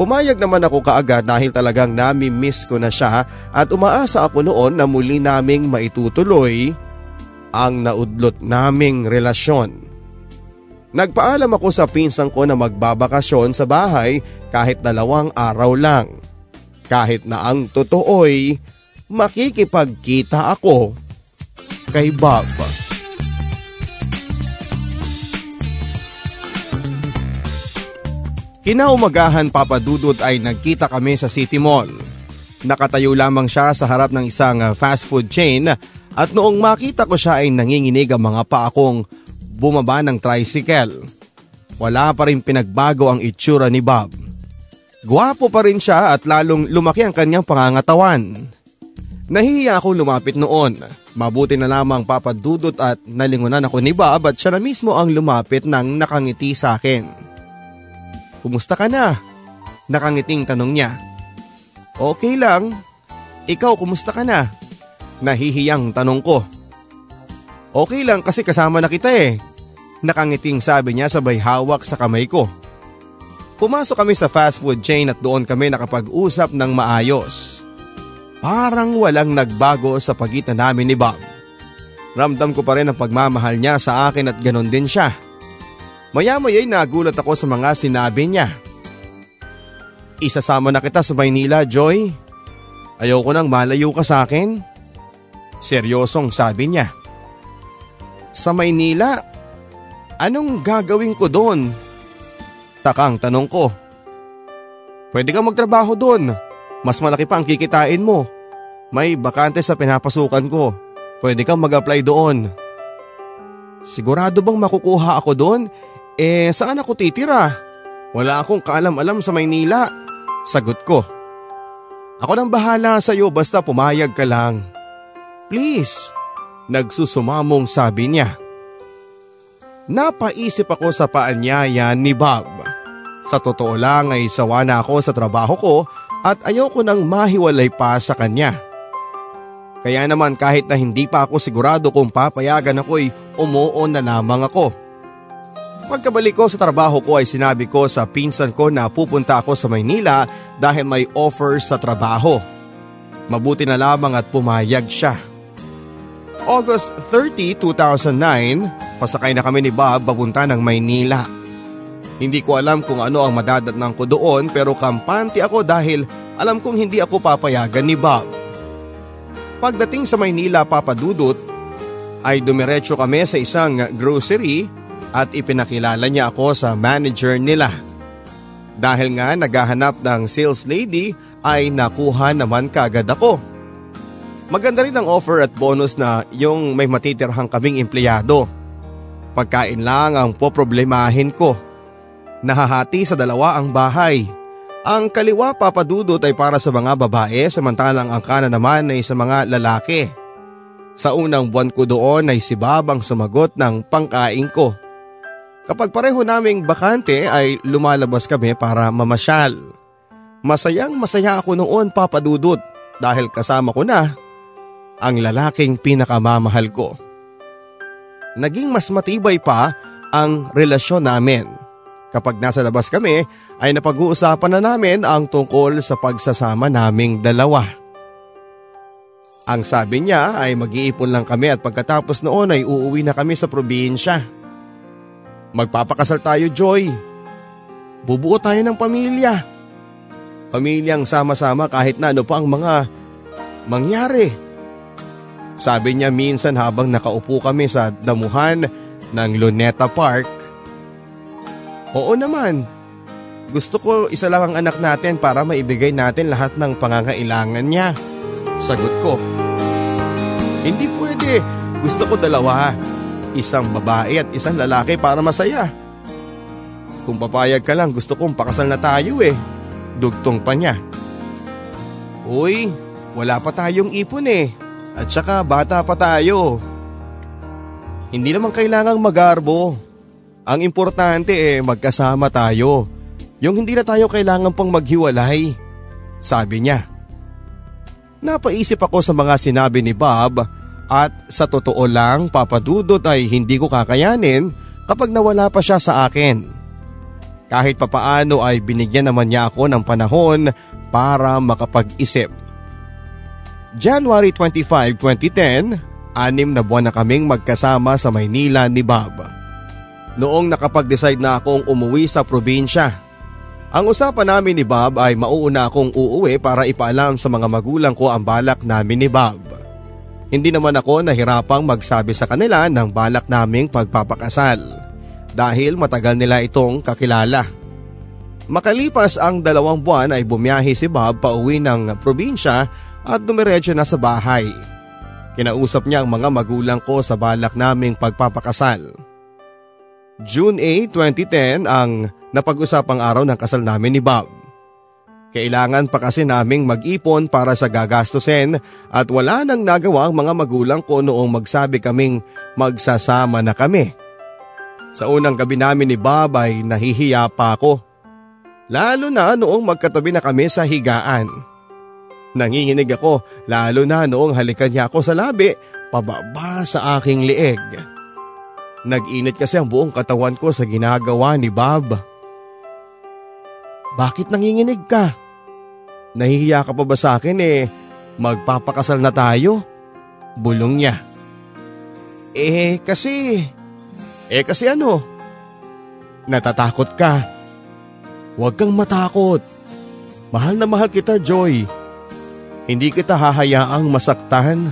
Pumayag naman ako kaagad dahil talagang nami-miss ko na siya at umaasa ako noon na muli naming maitutuloy ang naudlot naming relasyon. Nagpaalam ako sa pinsang ko na magbabakasyon sa bahay kahit dalawang araw lang. Kahit na ang totoo'y makikipagkita ako kay Bob. Kinaumagahan papadudot ay nagkita kami sa City Mall. Nakatayo lamang siya sa harap ng isang uh, fast food chain at noong makita ko siya ay nanginginig ang mga pa akong bumaba ng tricycle. Wala pa rin pinagbago ang itsura ni Bob. Gwapo pa rin siya at lalong lumaki ang kanyang pangangatawan. Nahihiya akong lumapit noon. Mabuti na lamang papadudot at nalingunan ako ni Bob at siya na mismo ang lumapit nang nakangiti sa akin. Kumusta ka na? Nakangiting tanong niya. Okay lang. Ikaw kumusta ka na? Nahihiyang tanong ko. Okay lang kasi kasama na kita eh. Nakangiting sabi niya sabay hawak sa kamay ko. Pumasok kami sa fast food chain at doon kami nakapag-usap ng maayos. Parang walang nagbago sa pagitan namin ni Bob. Ramdam ko pa rin ang pagmamahal niya sa akin at ganon din siya. Maya-maya'y nagulat ako sa mga sinabi niya. Isasama na kita sa Maynila, Joy. Ayoko nang malayo ka sa akin. Seryosong sabi niya. Sa Maynila? Anong gagawin ko doon? Takang tanong ko. Pwede kang magtrabaho doon. Mas malaki pa ang kikitain mo. May bakante sa pinapasukan ko. Pwede kang mag-apply doon. Sigurado bang makukuha ako doon? Eh saan ako titira? Wala akong kaalam-alam sa Maynila. Sagot ko. Ako nang bahala sa iyo basta pumayag ka lang. Please. Nagsusumamong sabi niya. Napaisip ako sa paanyaya ni Bob. Sa totoo lang ay sawa na ako sa trabaho ko at ayoko nang mahiwalay pa sa kanya. Kaya naman kahit na hindi pa ako sigurado kung papayagan ako'y umuon na lamang ako. Pagkabalik ko sa trabaho ko ay sinabi ko sa pinsan ko na pupunta ako sa Maynila dahil may offer sa trabaho. Mabuti na lamang at pumayag siya. August 30, 2009, pasakay na kami ni Bob papunta ng Maynila. Hindi ko alam kung ano ang madadatnang ko doon pero kampante ako dahil alam kong hindi ako papayagan ni Bob. Pagdating sa Maynila papadudot ay dumiretso kami sa isang grocery at ipinakilala niya ako sa manager nila. Dahil nga naghahanap ng sales lady ay nakuha naman kagad ako. Maganda rin ang offer at bonus na yung may matitirhang kaming empleyado. Pagkain lang ang poproblemahin ko. Nahahati sa dalawa ang bahay. Ang kaliwa papadudot ay para sa mga babae samantalang ang kanan naman ay sa mga lalaki. Sa unang buwan ko doon ay si Bob ang sumagot ng pangkain ko. Kapag pareho naming bakante ay lumalabas kami para mamasyal. Masayang masaya ako noon papadudot dahil kasama ko na ang lalaking pinakamamahal ko. Naging mas matibay pa ang relasyon namin Kapag nasa labas kami ay napag-uusapan na namin ang tungkol sa pagsasama naming dalawa. Ang sabi niya ay mag-iipon lang kami at pagkatapos noon ay uuwi na kami sa probinsya. Magpapakasal tayo Joy. Bubuo tayo ng pamilya. Pamilyang sama-sama kahit na ano pa ang mga mangyari. Sabi niya minsan habang nakaupo kami sa damuhan ng Luneta Park Oo naman. Gusto ko isa lang ang anak natin para maibigay natin lahat ng pangangailangan niya. Sagot ko. Hindi pwede. Gusto ko dalawa. Isang babae at isang lalaki para masaya. Kung papayag ka lang gusto kong pakasal na tayo eh. Dugtong pa niya. Uy, wala pa tayong ipon eh. At saka bata pa tayo. Hindi naman kailangang magarbo. Ang importante eh magkasama tayo. Yung hindi na tayo kailangan pang maghiwalay. Sabi niya. Napaisip ako sa mga sinabi ni Bob at sa totoo lang papadudot ay hindi ko kakayanin kapag nawala pa siya sa akin. Kahit papaano ay binigyan naman niya ako ng panahon para makapag-isip. January 25, 2010, anim na buwan na kaming magkasama sa Maynila ni Bob noong nakapag-decide na akong umuwi sa probinsya. Ang usapan namin ni Bob ay mauuna akong uuwi para ipaalam sa mga magulang ko ang balak namin ni Bob. Hindi naman ako nahirapang magsabi sa kanila ng balak naming pagpapakasal dahil matagal nila itong kakilala. Makalipas ang dalawang buwan ay bumiyahe si Bob pauwi ng probinsya at dumiretso na sa bahay. Kinausap niya ang mga magulang ko sa balak naming pagpapakasal. June 8, 2010 ang napag-usapang araw ng kasal namin ni Bob. Kailangan pa kasi naming mag-ipon para sa gagastusin at wala nang nagawa ang mga magulang ko noong magsabi kaming magsasama na kami. Sa unang gabi namin ni Bob ay nahihiya pa ako. Lalo na noong magkatabi na kami sa higaan. Nanginginig ako lalo na noong halikan niya ako sa labi pababa sa aking lieg. Nag-init kasi ang buong katawan ko sa ginagawa ni Bob. Bakit nanginginig ka? Nahihiya ka pa ba sa akin eh? Magpapakasal na tayo? Bulong niya. Eh kasi… Eh kasi ano? Natatakot ka. Huwag kang matakot. Mahal na mahal kita Joy. Hindi kita hahayaang masaktan.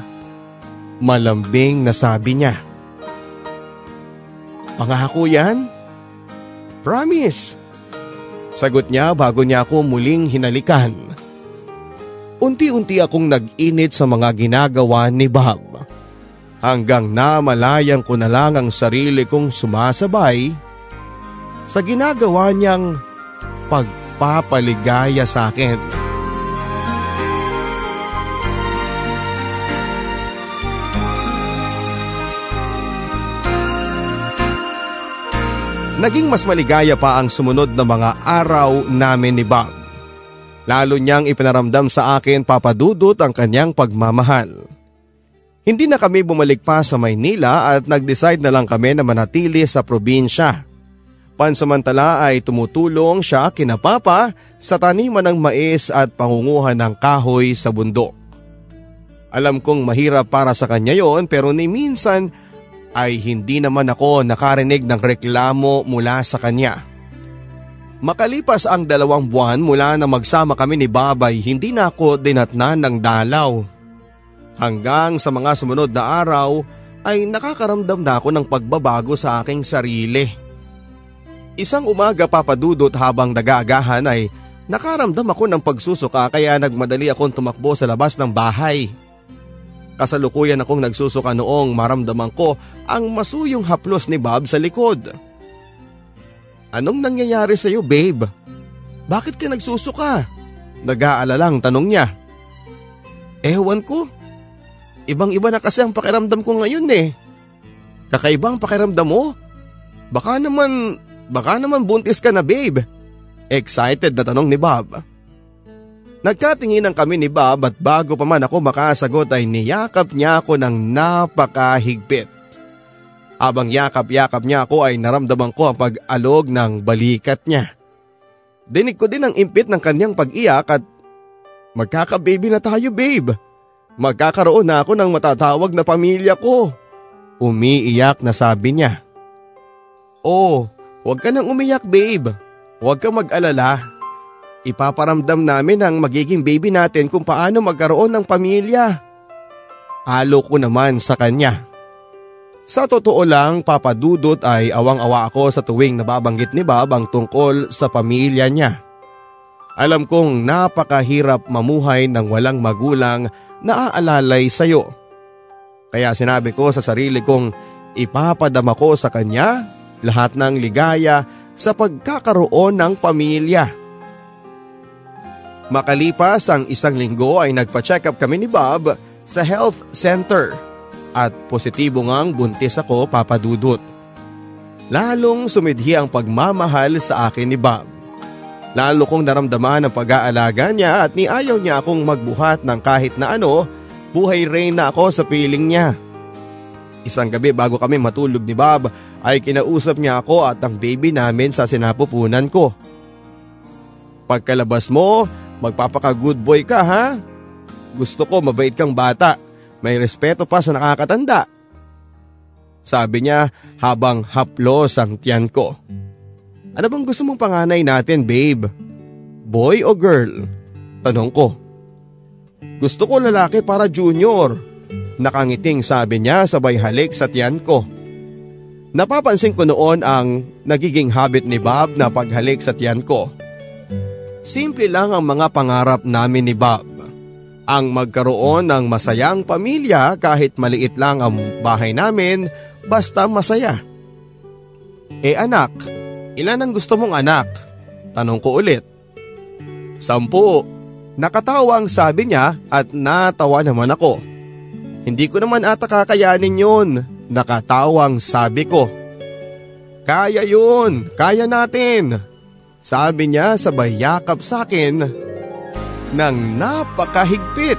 Malambing na sabi niya. Pangako yan? Promise. Sagot niya bago niya ako muling hinalikan. Unti-unti akong nag-init sa mga ginagawa ni Bob. Hanggang namalayan ko na lang ang sarili kong sumasabay sa ginagawa niyang pagpapaligaya sa akin. Naging mas maligaya pa ang sumunod na mga araw namin ni Bob. Lalo niyang ipinaramdam sa akin papadudot ang kanyang pagmamahal. Hindi na kami bumalik pa sa Maynila at nag-decide na lang kami na manatili sa probinsya. Pansamantala ay tumutulong siya kina Papa sa taniman ng mais at pangunguhan ng kahoy sa bundok. Alam kong mahirap para sa kanya yon pero ni minsan ay hindi naman ako nakarinig ng reklamo mula sa kanya. Makalipas ang dalawang buwan mula na magsama kami ni Babay, hindi na ako dinatnan ng dalaw. Hanggang sa mga sumunod na araw ay nakakaramdam na ako ng pagbabago sa aking sarili. Isang umaga papadudot habang nagagahan ay nakaramdam ako ng pagsusuka kaya nagmadali akong tumakbo sa labas ng bahay. Kasalukuyan akong nagsusuka noong maramdaman ko ang masuyong haplos ni Bob sa likod. Anong nangyayari sa iyo babe? Bakit ka nagsusuka? Nag-aalalang tanong niya. Ewan ko. Ibang iba na kasi ang pakiramdam ko ngayon eh. Kakaibang pakiramdam mo? Baka naman, baka naman buntis ka na babe. Excited na tanong ni Bob. Nagkatinginan kami ni Bob at bago pa man ako makasagot ay niyakap niya ako ng napakahigpit. Habang yakap-yakap niya ako ay naramdaman ko ang pag-alog ng balikat niya. Dinig ko din ang impit ng kanyang pag-iyak at magkaka-baby na tayo babe. Magkakaroon na ako ng matatawag na pamilya ko. Umiiyak na sabi niya. Oh, huwag ka nang umiyak babe. Huwag kang mag-alala. Ipaparamdam namin ang magiging baby natin kung paano magkaroon ng pamilya. Alo ko naman sa kanya. Sa totoo lang, papadudot ay awang-awa ako sa tuwing nababanggit ni Bob ang tungkol sa pamilya niya. Alam kong napakahirap mamuhay ng walang magulang na aalalay sa iyo. Kaya sinabi ko sa sarili kong ipapadama ko sa kanya lahat ng ligaya sa pagkakaroon ng pamilya. Makalipas ang isang linggo ay nagpa-check up kami ni Bob sa health center at positibo ngang buntis ako papadudot. Lalong sumidhi ang pagmamahal sa akin ni Bob. Lalo kong naramdaman ang pag-aalaga niya at niayaw niya akong magbuhat ng kahit na ano, buhay rain na ako sa piling niya. Isang gabi bago kami matulog ni Bob ay kinausap niya ako at ang baby namin sa sinapupunan ko. Pagkalabas mo, magpapaka good boy ka ha? Gusto ko mabait kang bata may respeto pa sa nakakatanda. Sabi niya habang haplos ang tiyan ko. Ano bang gusto mong panganay natin babe? Boy o girl? Tanong ko. Gusto ko lalaki para junior. Nakangiting sabi niya sabay halik sa tiyan ko. Napapansin ko noon ang nagiging habit ni Bob na paghalik sa tiyan ko. Simple lang ang mga pangarap namin ni Bob ang magkaroon ng masayang pamilya kahit maliit lang ang bahay namin basta masaya. Eh anak, ilan ang gusto mong anak? Tanong ko ulit. Sampu. Nakatawa ang sabi niya at natawa naman ako. Hindi ko naman ata kakayanin yun. Nakatawang sabi ko. Kaya yun, kaya natin. Sabi niya sabay yakap sa akin ng napakahigpit.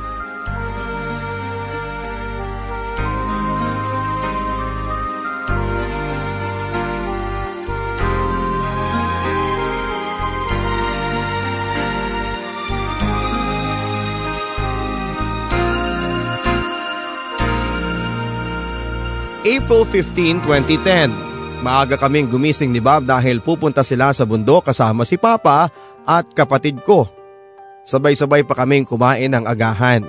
April 15, 2010. Maaga kaming gumising ni Bob dahil pupunta sila sa bundok kasama si Papa at kapatid ko. Sabay-sabay pa kaming kumain ng agahan.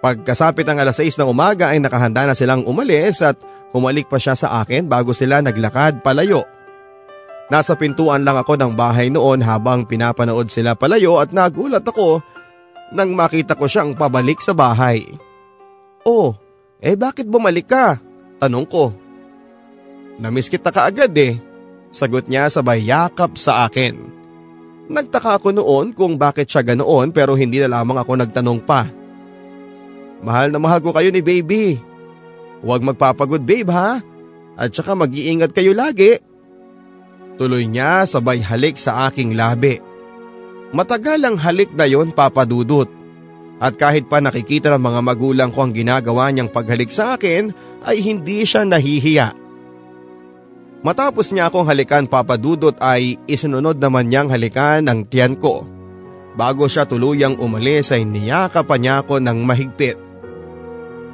Pagkasapit ng alas 6 ng umaga ay nakahanda na silang umalis at humalik pa siya sa akin bago sila naglakad palayo. Nasa pintuan lang ako ng bahay noon habang pinapanood sila palayo at nagulat ako nang makita ko siyang pabalik sa bahay. Oh, eh bakit bumalik ka? Tanong ko. Namiss kita kaagad eh. Sagot niya sabay yakap sa akin. Nagtaka ako noon kung bakit siya ganoon pero hindi na lamang ako nagtanong pa. Mahal na mahal ko kayo ni baby. Huwag magpapagod babe ha. At saka mag-iingat kayo lagi. Tuloy niya sabay halik sa aking labi. Matagal ang halik na yon papadudot. At kahit pa nakikita ng mga magulang ko ang ginagawa niyang paghalik sa akin ay hindi siya nahihiya. Matapos niya akong halikan papadudot ay isinunod naman niyang halikan ang tiyan ko. Bago siya tuluyang umalis ay niyakapan niya ako ng mahigpit.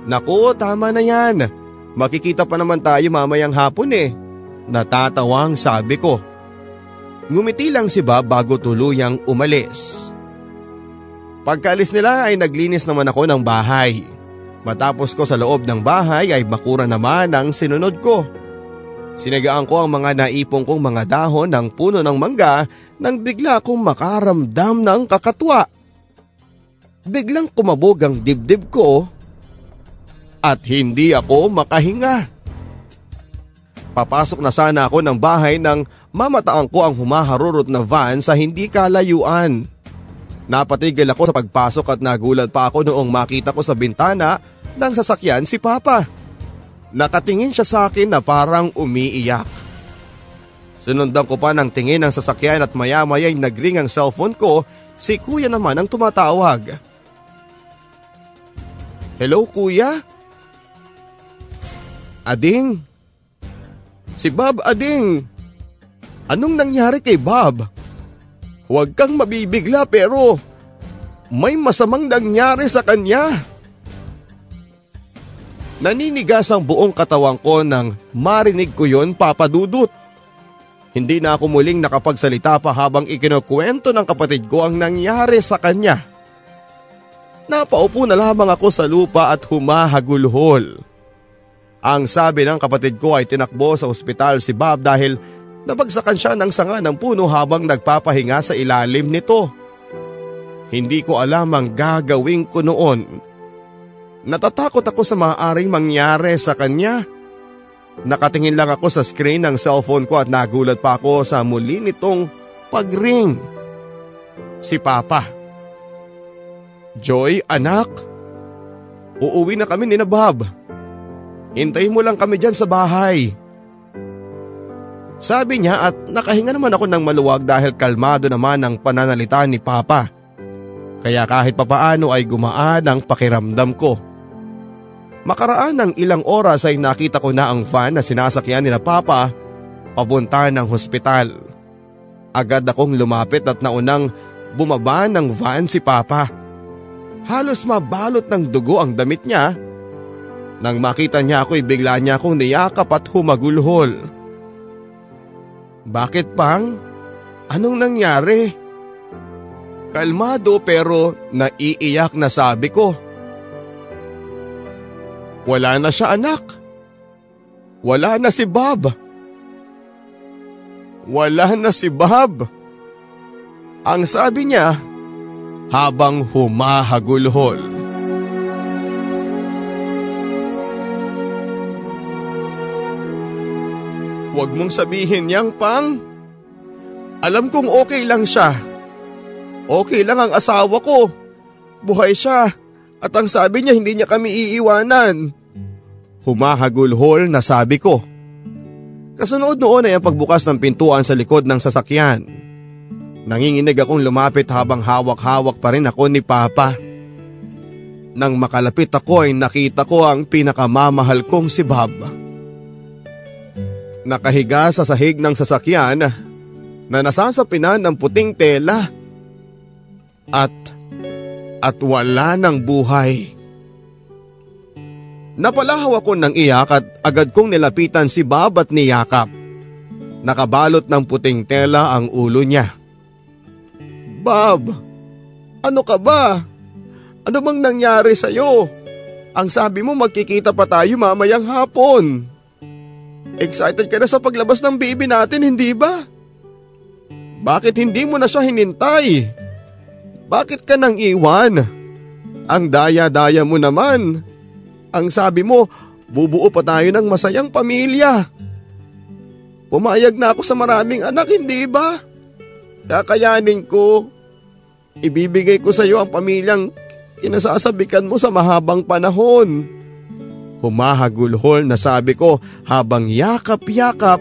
Naku, tama na yan. Makikita pa naman tayo mamayang hapon eh. Natatawang sabi ko. Ngumiti lang si Bob bago tuluyang umalis. Pagkaalis nila ay naglinis naman ako ng bahay. Matapos ko sa loob ng bahay ay bakura naman ang sinunod ko. Sinagaan ko ang mga naipong kong mga dahon ng puno ng mangga nang bigla akong makaramdam ng kakatwa. Biglang kumabog ang dibdib ko at hindi ako makahinga. Papasok na sana ako ng bahay nang mamataan ko ang humaharurot na van sa hindi kalayuan. Napatigil ako sa pagpasok at nagulat pa ako noong makita ko sa bintana ng sasakyan si Papa. Nakatingin siya sa akin na parang umiiyak. Sinundan ko pa ng tingin ng sasakyan at maya-maya'y nagring ang cellphone ko, si kuya naman ang tumatawag. Hello kuya? Ading? Si Bob Ading. Anong nangyari kay Bob? Huwag kang mabibigla pero may masamang nangyari sa kanya. Naninigas ang buong katawan ko nang marinig ko yon papadudot. Hindi na ako muling nakapagsalita pa habang ikinukwento ng kapatid ko ang nangyari sa kanya. Napaupo na lamang ako sa lupa at humahagulhol. Ang sabi ng kapatid ko ay tinakbo sa ospital si Bob dahil nabagsakan siya ng sanga ng puno habang nagpapahinga sa ilalim nito. Hindi ko alam ang gagawin ko noon. Natatakot ako sa maaaring mangyari sa kanya. Nakatingin lang ako sa screen ng cellphone ko at nagulat pa ako sa muli nitong pagring. Si Papa. Joy, anak. Uuwi na kami ni na Bob. Hintayin mo lang kami dyan sa bahay. Sabi niya at nakahinga naman ako ng maluwag dahil kalmado naman ang pananalita ni Papa. Kaya kahit papaano ay gumaan ang pakiramdam ko. Makaraan ng ilang oras ay nakita ko na ang van na sinasakyan ni na Papa papunta ng hospital. Agad akong lumapit at naunang bumaba ng van si Papa. Halos mabalot ng dugo ang damit niya nang makita niya ako'y bigla niya akong niyakap at humagulhol. Bakit pang? Anong nangyari? Kalmado pero naiiyak na sabi ko. Wala na siya anak. Wala na si Bob. Wala na si Bob. Ang sabi niya habang humahagulhol. Huwag mong sabihin yang pang. Alam kong okay lang siya. Okay lang ang asawa ko. Buhay siya. At ang sabi niya hindi niya kami iiwanan. Humahagulhol na sabi ko. Kasunod noon ay ang pagbukas ng pintuan sa likod ng sasakyan. Nanginginig akong lumapit habang hawak-hawak pa rin ako ni Papa. Nang makalapit ako ay nakita ko ang pinakamamahal kong si Bob. Nakahiga sa sahig ng sasakyan na nasasapinan ng puting tela. At, at wala ng buhay. Napalahaw ako ng iyak at agad kong nilapitan si Bob at niyakap. Nakabalot ng puting tela ang ulo niya. Bob, ano ka ba? Ano bang nangyari sa'yo? Ang sabi mo magkikita pa tayo mamayang hapon. Excited ka na sa paglabas ng baby natin, hindi ba? Bakit hindi mo na siya hinintay? Bakit ka nang iwan? Ang daya-daya mo naman. Ang sabi mo, bubuo pa tayo ng masayang pamilya. Pumayag na ako sa maraming anak, hindi ba? Kakayanin ko. Ibibigay ko sa iyo ang pamilyang kinasasabikan mo sa mahabang panahon. Humahagulhol na sabi ko habang yakap-yakap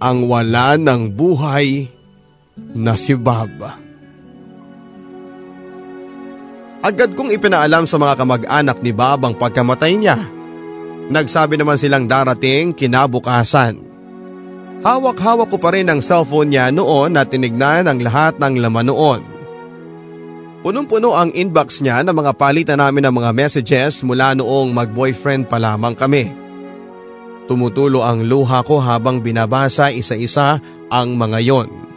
ang wala ng buhay na si Bob. Agad kong ipinaalam sa mga kamag-anak ni Bob ang pagkamatay niya. Nagsabi naman silang darating kinabukasan. Hawak-hawak ko pa rin ang cellphone niya noon at tinignan ang lahat ng laman noon. Punong-puno ang inbox niya ng mga palitan namin ng mga messages mula noong mag-boyfriend pa lamang kami. Tumutulo ang luha ko habang binabasa isa-isa ang mga yon.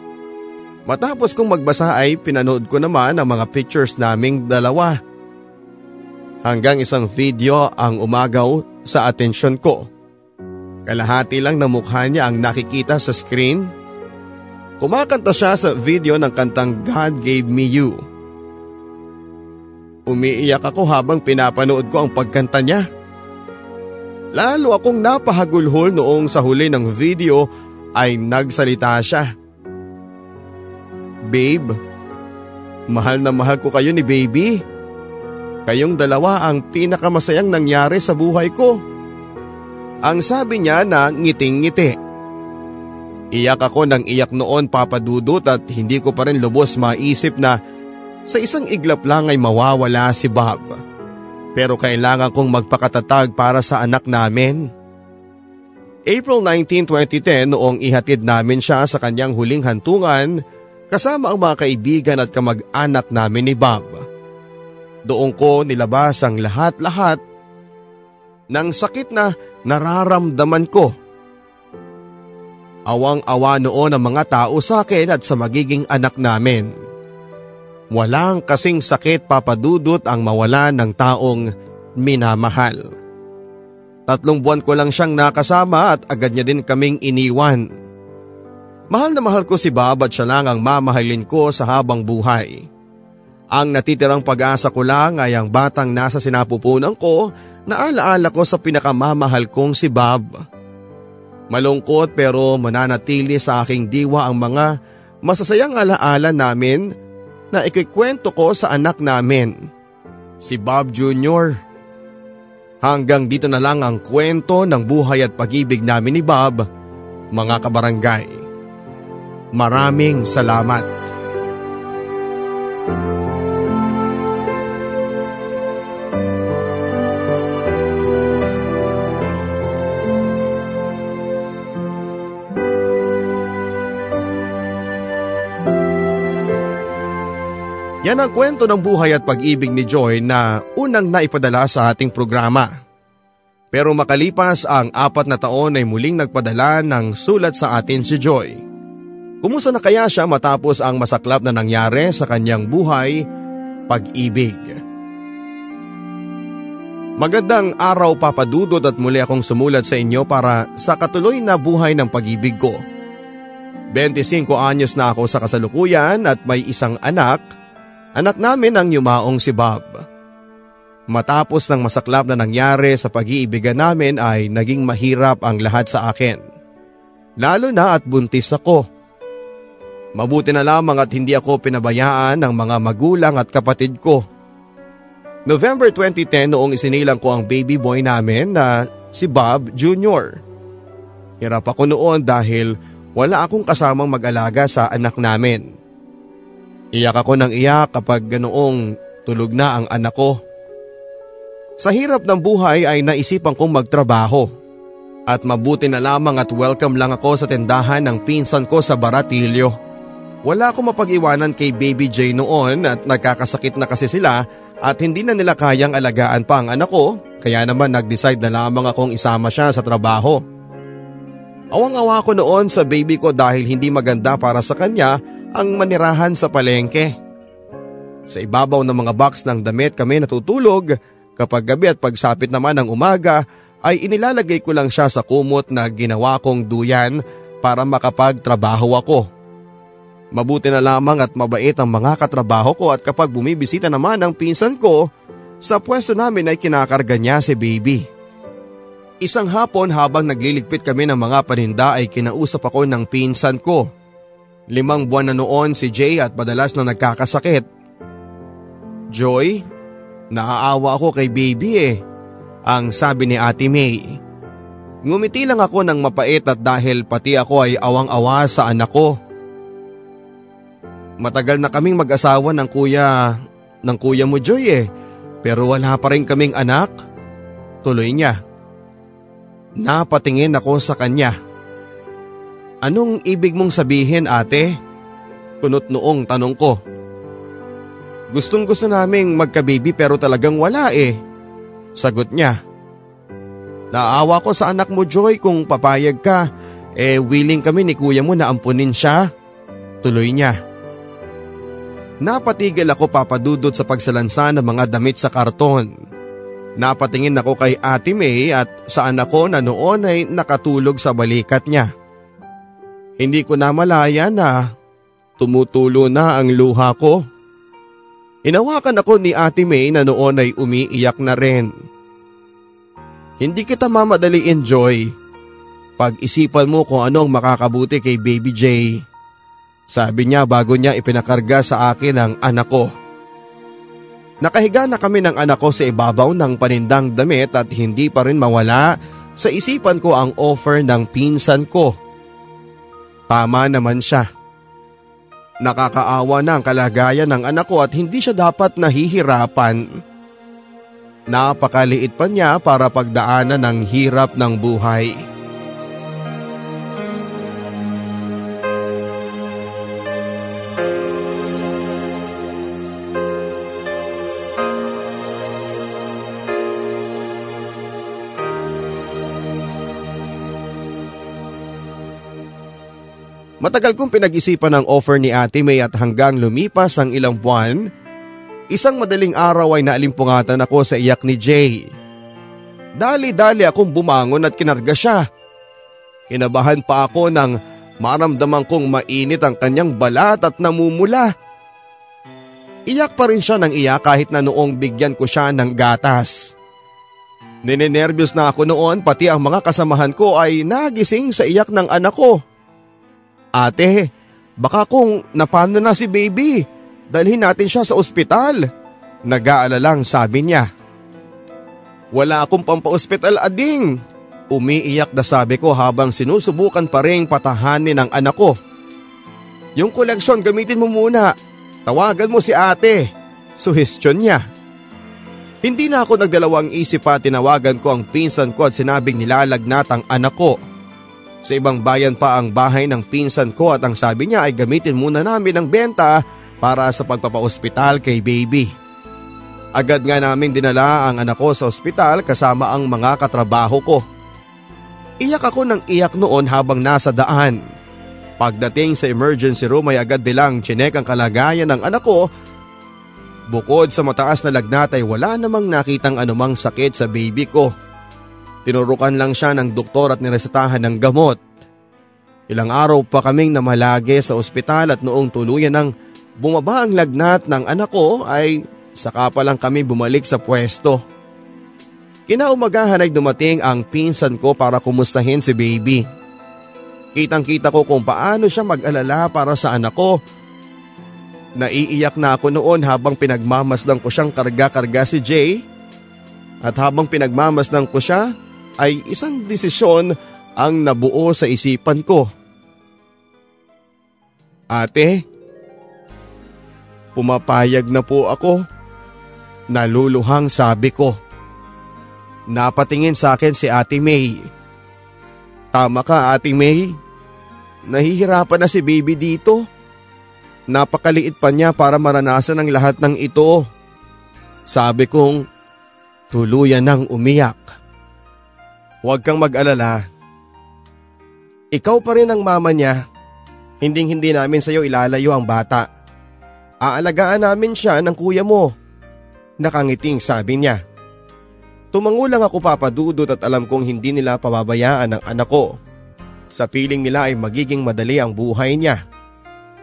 Matapos kong magbasa ay pinanood ko naman ang mga pictures naming dalawa. Hanggang isang video ang umagaw sa atensyon ko. Kalahati lang ng mukha niya ang nakikita sa screen. Kumakanta siya sa video ng kantang God Gave Me You. Umiiyak ako habang pinapanood ko ang pagkanta niya. Lalo akong napahagulhol noong sa huli ng video ay nagsalita siya. Babe, mahal na mahal ko kayo ni baby. Kayong dalawa ang pinakamasayang nangyari sa buhay ko. Ang sabi niya na ngiting-ngiti. Iyak ako ng iyak noon papadudot at hindi ko pa rin lubos maisip na sa isang iglap lang ay mawawala si Bob. Pero kailangan kong magpakatatag para sa anak namin. April 19, 2010 noong ihatid namin siya sa kanyang huling hantungan kasama ang mga kaibigan at kamag-anak namin ni Bob. Doon ko nilabas ang lahat-lahat ng sakit na nararamdaman ko. Awang-awa noon ang mga tao sa akin at sa magiging anak namin. Walang kasing sakit papadudot ang mawala ng taong minamahal. Tatlong buwan ko lang siyang nakasama at agad niya din kaming iniwan. Mahal na mahal ko si Bob at siya lang ang mamahalin ko sa habang buhay. Ang natitirang pag-asa ko lang ay ang batang nasa sinapupunan ko na alaala ko sa pinakamamahal kong si Bob. Malungkot pero mananatili sa aking diwa ang mga masasayang alaala namin na ikikwento ko sa anak namin, si Bob Jr. Hanggang dito na lang ang kwento ng buhay at pag-ibig namin ni Bob, mga kabarangay. Maraming salamat. Yan ang kwento ng buhay at pag-ibig ni Joy na unang naipadala sa ating programa. Pero makalipas ang apat na taon ay muling nagpadala ng sulat sa atin si Joy. Kumusta na kaya siya matapos ang masaklap na nangyari sa kanyang buhay, pag-ibig? Magandang araw papadudod at muli akong sumulat sa inyo para sa katuloy na buhay ng pag-ibig ko. 25 anyos na ako sa kasalukuyan at may isang anak Anak namin ang yumaong si Bob. Matapos ng masaklap na nangyari sa pag-iibigan namin ay naging mahirap ang lahat sa akin. Lalo na at buntis ako. Mabuti na lamang at hindi ako pinabayaan ng mga magulang at kapatid ko. November 2010 noong isinilang ko ang baby boy namin na si Bob Jr. Hirap ako noon dahil wala akong kasamang mag-alaga sa anak namin. Iyak ako ng iyak kapag ganoong tulog na ang anak ko. Sa hirap ng buhay ay naisipan kong magtrabaho. At mabuti na lamang at welcome lang ako sa tindahan ng pinsan ko sa Baratilyo. Wala akong mapag-iwanan kay Baby J noon at nagkakasakit na kasi sila at hindi na nila kayang alagaan pa ang anak ko kaya naman nag-decide na lamang akong isama siya sa trabaho. Awang-awa ko noon sa baby ko dahil hindi maganda para sa kanya ang manirahan sa palengke. Sa ibabaw ng mga box ng damit kami natutulog, kapag gabi at pagsapit naman ng umaga ay inilalagay ko lang siya sa kumot na ginawa kong duyan para makapagtrabaho ako. Mabuti na lamang at mabait ang mga katrabaho ko at kapag bumibisita naman ang pinsan ko, sa pwesto namin ay kinakarga niya si baby. Isang hapon habang nagliligpit kami ng mga paninda ay kinausap ako ng pinsan ko. Limang buwan na noon si Jay at madalas na nagkakasakit. Joy, naaawa ako kay baby eh, ang sabi ni Ate May. Ngumiti lang ako ng mapait at dahil pati ako ay awang-awa sa anak ko. Matagal na kaming mag-asawa ng kuya, ng kuya mo Joy eh, pero wala pa rin kaming anak. Tuloy niya. Napatingin ako sa kanya. Anong ibig mong sabihin ate? Kunot noong tanong ko. Gustong gusto naming magka-baby pero talagang wala eh. Sagot niya. Naawa ko sa anak mo Joy kung papayag ka Eh willing kami ni kuya mo na ampunin siya. Tuloy niya. Napatigil ako papadudot sa pagsalansa ng mga damit sa karton. Napatingin ako kay Ate May at sa anak ko na noon ay nakatulog sa balikat niya. Hindi ko na malaya na tumutulo na ang luha ko. Inawakan ako ni Ate May na noon ay umiiyak na rin. Hindi kita mamadali enjoy. Pag-isipan mo kung anong makakabuti kay Baby J. Sabi niya bago niya ipinakarga sa akin ang anak ko. Nakahiga na kami ng anak ko sa ibabaw ng panindang damit at hindi pa rin mawala sa isipan ko ang offer ng pinsan ko. Tama naman siya. Nakakaawa na ang kalagayan ng anak ko at hindi siya dapat nahihirapan. Napakaliit pa niya para pagdaanan ng hirap ng buhay. Matagal kong pinag-isipan ang offer ni Ate May at hanggang lumipas ang ilang buwan, isang madaling araw ay naalimpungatan ako sa iyak ni Jay. Dali-dali akong bumangon at kinarga siya. Kinabahan pa ako nang maramdaman kong mainit ang kanyang balat at namumula. Iyak pa rin siya ng iyak kahit na noong bigyan ko siya ng gatas. Ninenervyos na ako noon pati ang mga kasamahan ko ay nagising sa iyak ng anak ko. Ate, baka kung napano na si baby, dalhin natin siya sa ospital. Nag-aalalang sabi niya. Wala akong pampa-ospital ading. Umiiyak na sabi ko habang sinusubukan pa rin patahanin ang anak ko. Yung koleksyon gamitin mo muna. Tawagan mo si ate. Suhestyon niya. Hindi na ako nagdalawang isip pa tinawagan ko ang pinsan ko at sinabing nilalagnat ang anak ko. Sa ibang bayan pa ang bahay ng pinsan ko at ang sabi niya ay gamitin muna namin ang benta para sa pagpapaospital kay baby. Agad nga namin dinala ang anak ko sa ospital kasama ang mga katrabaho ko. Iyak ako ng iyak noon habang nasa daan. Pagdating sa emergency room ay agad nilang chinek ang kalagayan ng anak ko. Bukod sa mataas na lagnat ay wala namang nakitang anumang sakit sa baby ko. Tinurukan lang siya ng doktor at niresetahan ng gamot. Ilang araw pa kaming namalagi sa ospital at noong tuluyan ng bumaba ang lagnat ng anak ko ay saka pa lang kami bumalik sa pwesto. Kinaumagahan ay dumating ang pinsan ko para kumustahin si baby. Kitang kita ko kung paano siya mag-alala para sa anak ko. Naiiyak na ako noon habang pinagmamasdan ko siyang karga-karga si Jay. At habang pinagmamasdan ko siya, ay isang desisyon ang nabuo sa isipan ko. Ate, pumapayag na po ako. Naluluhang sabi ko. Napatingin sa akin si Ate May. Tama ka Ate May. Nahihirapan na si baby dito. Napakaliit pa niya para maranasan ang lahat ng ito. Sabi kong tuluyan nang umiyak. Huwag kang mag-alala. Ikaw pa rin ang mama niya. Hinding hindi namin sa iyo ilalayo ang bata. Aalagaan namin siya ng kuya mo. Nakangiting sabi niya. Tumango lang ako papadudot at alam kong hindi nila pababayaan ang anak ko. Sa piling nila ay magiging madali ang buhay niya.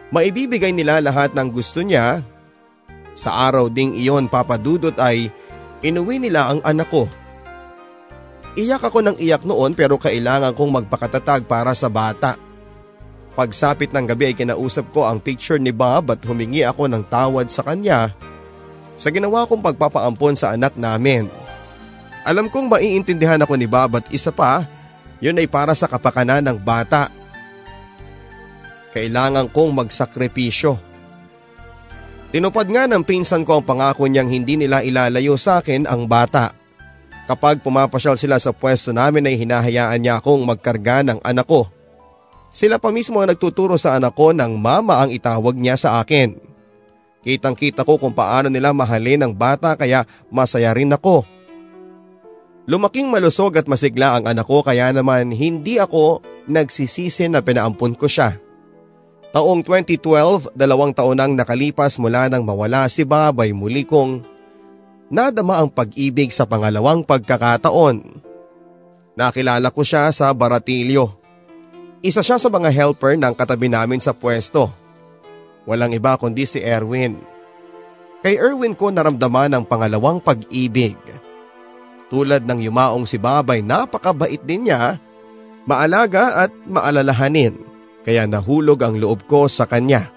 Maibibigay nila lahat ng gusto niya. Sa araw ding iyon papadudot ay inuwi nila ang anak ko. Iyak ako ng iyak noon pero kailangan kong magpakatatag para sa bata. Pagsapit ng gabi ay kinausap ko ang picture ni Bob at humingi ako ng tawad sa kanya sa ginawa kong pagpapaampon sa anak namin. Alam kong maiintindihan ako ni Bob at isa pa, yun ay para sa kapakanan ng bata. Kailangan kong magsakripisyo. Tinupad nga ng pinsan ko ang pangako niyang hindi nila ilalayo sa akin ang bata. Kapag pumapasyal sila sa pwesto namin ay hinahayaan niya akong magkarga ng anak ko. Sila pa mismo ang nagtuturo sa anak ko ng mama ang itawag niya sa akin. Kitang kita ko kung paano nila mahalin ang bata kaya masaya rin ako. Lumaking malusog at masigla ang anak ko kaya naman hindi ako nagsisisi na pinaampun ko siya. Taong 2012, dalawang taon nang nakalipas mula nang mawala si Bob ay muli kong nadama ang pag-ibig sa pangalawang pagkakataon. Nakilala ko siya sa Baratilyo. Isa siya sa mga helper ng katabi namin sa pwesto. Walang iba kundi si Erwin. Kay Erwin ko naramdaman ang pangalawang pag-ibig. Tulad ng yumaong si Babay napakabait din niya, maalaga at maalalahanin kaya nahulog ang loob ko sa kanya.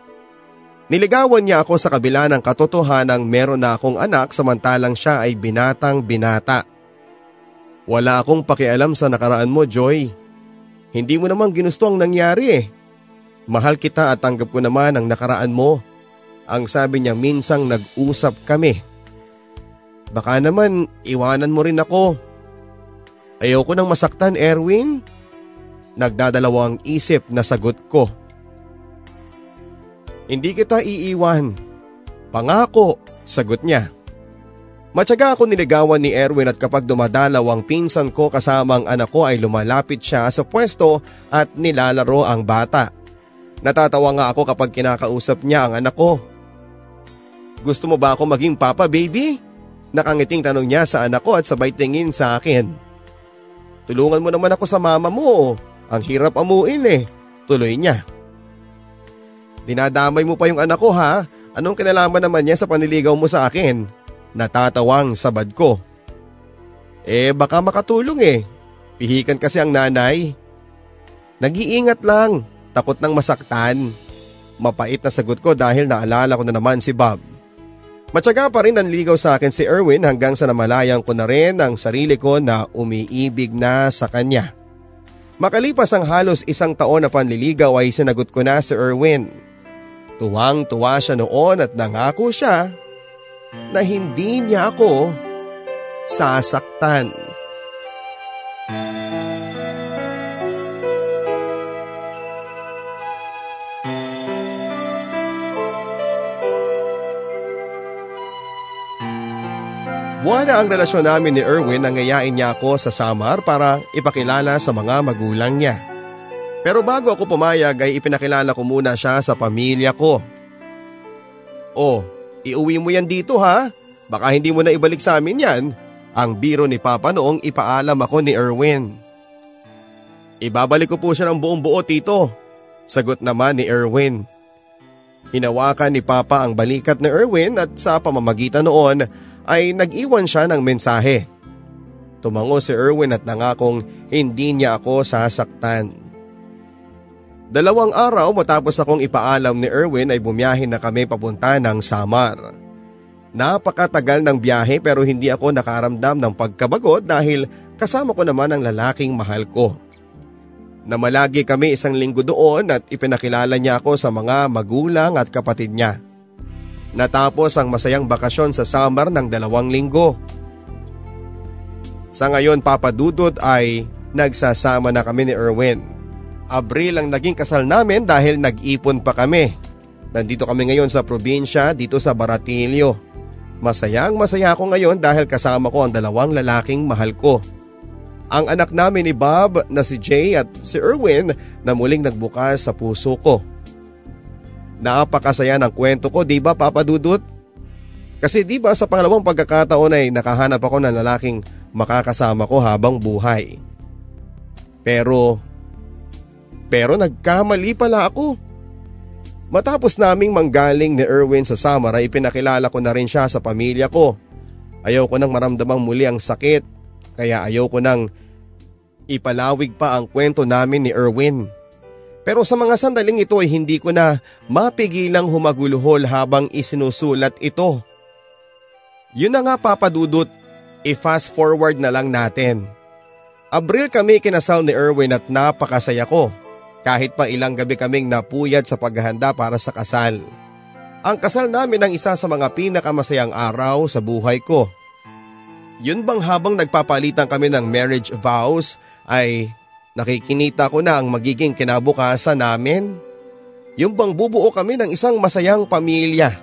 Niligawan niya ako sa kabila ng katotohanang meron na akong anak samantalang siya ay binatang binata. Wala akong pakialam sa nakaraan mo, Joy. Hindi mo naman ginusto ang nangyari eh. Mahal kita at tanggap ko naman ang nakaraan mo. Ang sabi niya minsang nag-usap kami. Baka naman iwanan mo rin ako. Ayoko nang masaktan, Erwin. Nagdadalawang isip na sagot ko. Hindi kita iiwan. Pangako, sagot niya. Matyaga ako niligawan ni Erwin at kapag dumadalaw ang pinsan ko kasama ang anak ko ay lumalapit siya sa pwesto at nilalaro ang bata. Natatawa nga ako kapag kinakausap niya ang anak ko. Gusto mo ba ako maging papa baby? Nakangiting tanong niya sa anak ko at sabay tingin sa akin. Tulungan mo naman ako sa mama mo. Ang hirap amuin eh. Tuloy niya. Dinadamay mo pa yung anak ko ha? Anong kinalaman naman niya sa paniligaw mo sa akin? Natatawang sabad ko. Eh baka makatulong eh. Pihikan kasi ang nanay. Nag-iingat lang. Takot nang masaktan. Mapait na sagot ko dahil naalala ko na naman si Bob. Matyaga pa rin nanligaw sa akin si Erwin hanggang sa namalayang ko na rin ang sarili ko na umiibig na sa kanya. Makalipas ang halos isang taon na panliligaw ay sinagot ko na si Erwin. Tuwang-tuwa siya noon at nangako siya na hindi niya ako sasaktan. Buwan na ang relasyon namin ni Erwin nang ngayain niya ako sa Samar para ipakilala sa mga magulang niya. Pero bago ako pumayag ay ipinakilala ko muna siya sa pamilya ko. Oh, iuwi mo yan dito ha? Baka hindi mo na ibalik sa amin yan. Ang biro ni Papa noong ipaalam ako ni Erwin. Ibabalik ko po siya ng buong buo tito. Sagot naman ni Erwin. Hinawakan ni Papa ang balikat ni Erwin at sa pamamagitan noon ay nag-iwan siya ng mensahe. Tumango si Erwin at nangakong hindi niya ako sasaktan. Dalawang araw matapos akong ipaalam ni Erwin ay bumiyahin na kami papunta ng Samar. Napakatagal ng biyahe pero hindi ako nakaramdam ng pagkabagot dahil kasama ko naman ang lalaking mahal ko. Namalagi kami isang linggo doon at ipinakilala niya ako sa mga magulang at kapatid niya. Natapos ang masayang bakasyon sa summer ng dalawang linggo. Sa ngayon papadudod ay nagsasama na kami ni Erwin. Abril ang naging kasal namin dahil nag-ipon pa kami. Nandito kami ngayon sa probinsya dito sa Baratillo. Masayang masaya ako ngayon dahil kasama ko ang dalawang lalaking mahal ko. Ang anak namin ni Bob na si Jay at si Erwin na muling nagbukas sa puso ko. Napakasaya ng kwento ko, di ba Papa Dudut? Kasi di ba sa pangalawang pagkakataon ay nakahanap ako ng lalaking makakasama ko habang buhay. Pero, pero nagkamali pala ako. Matapos naming manggaling ni Erwin sa Samara ay pinakilala ko na rin siya sa pamilya ko. Ayaw ko nang maramdamang muli ang sakit kaya ayaw ko nang ipalawig pa ang kwento namin ni Erwin. Pero sa mga sandaling ito ay hindi ko na mapigilang humaguluhol habang isinusulat ito. Yun na nga papadudot, i-fast forward na lang natin. Abril kami kinasal ni Erwin at napakasaya ko. Kahit pa ilang gabi kaming napuyad sa paghahanda para sa kasal. Ang kasal namin ang isa sa mga pinakamasayang araw sa buhay ko. Yun bang habang nagpapalitan kami ng marriage vows ay Nakikinita ko na ang magiging kinabukasan namin. Yung bang bubuo kami ng isang masayang pamilya.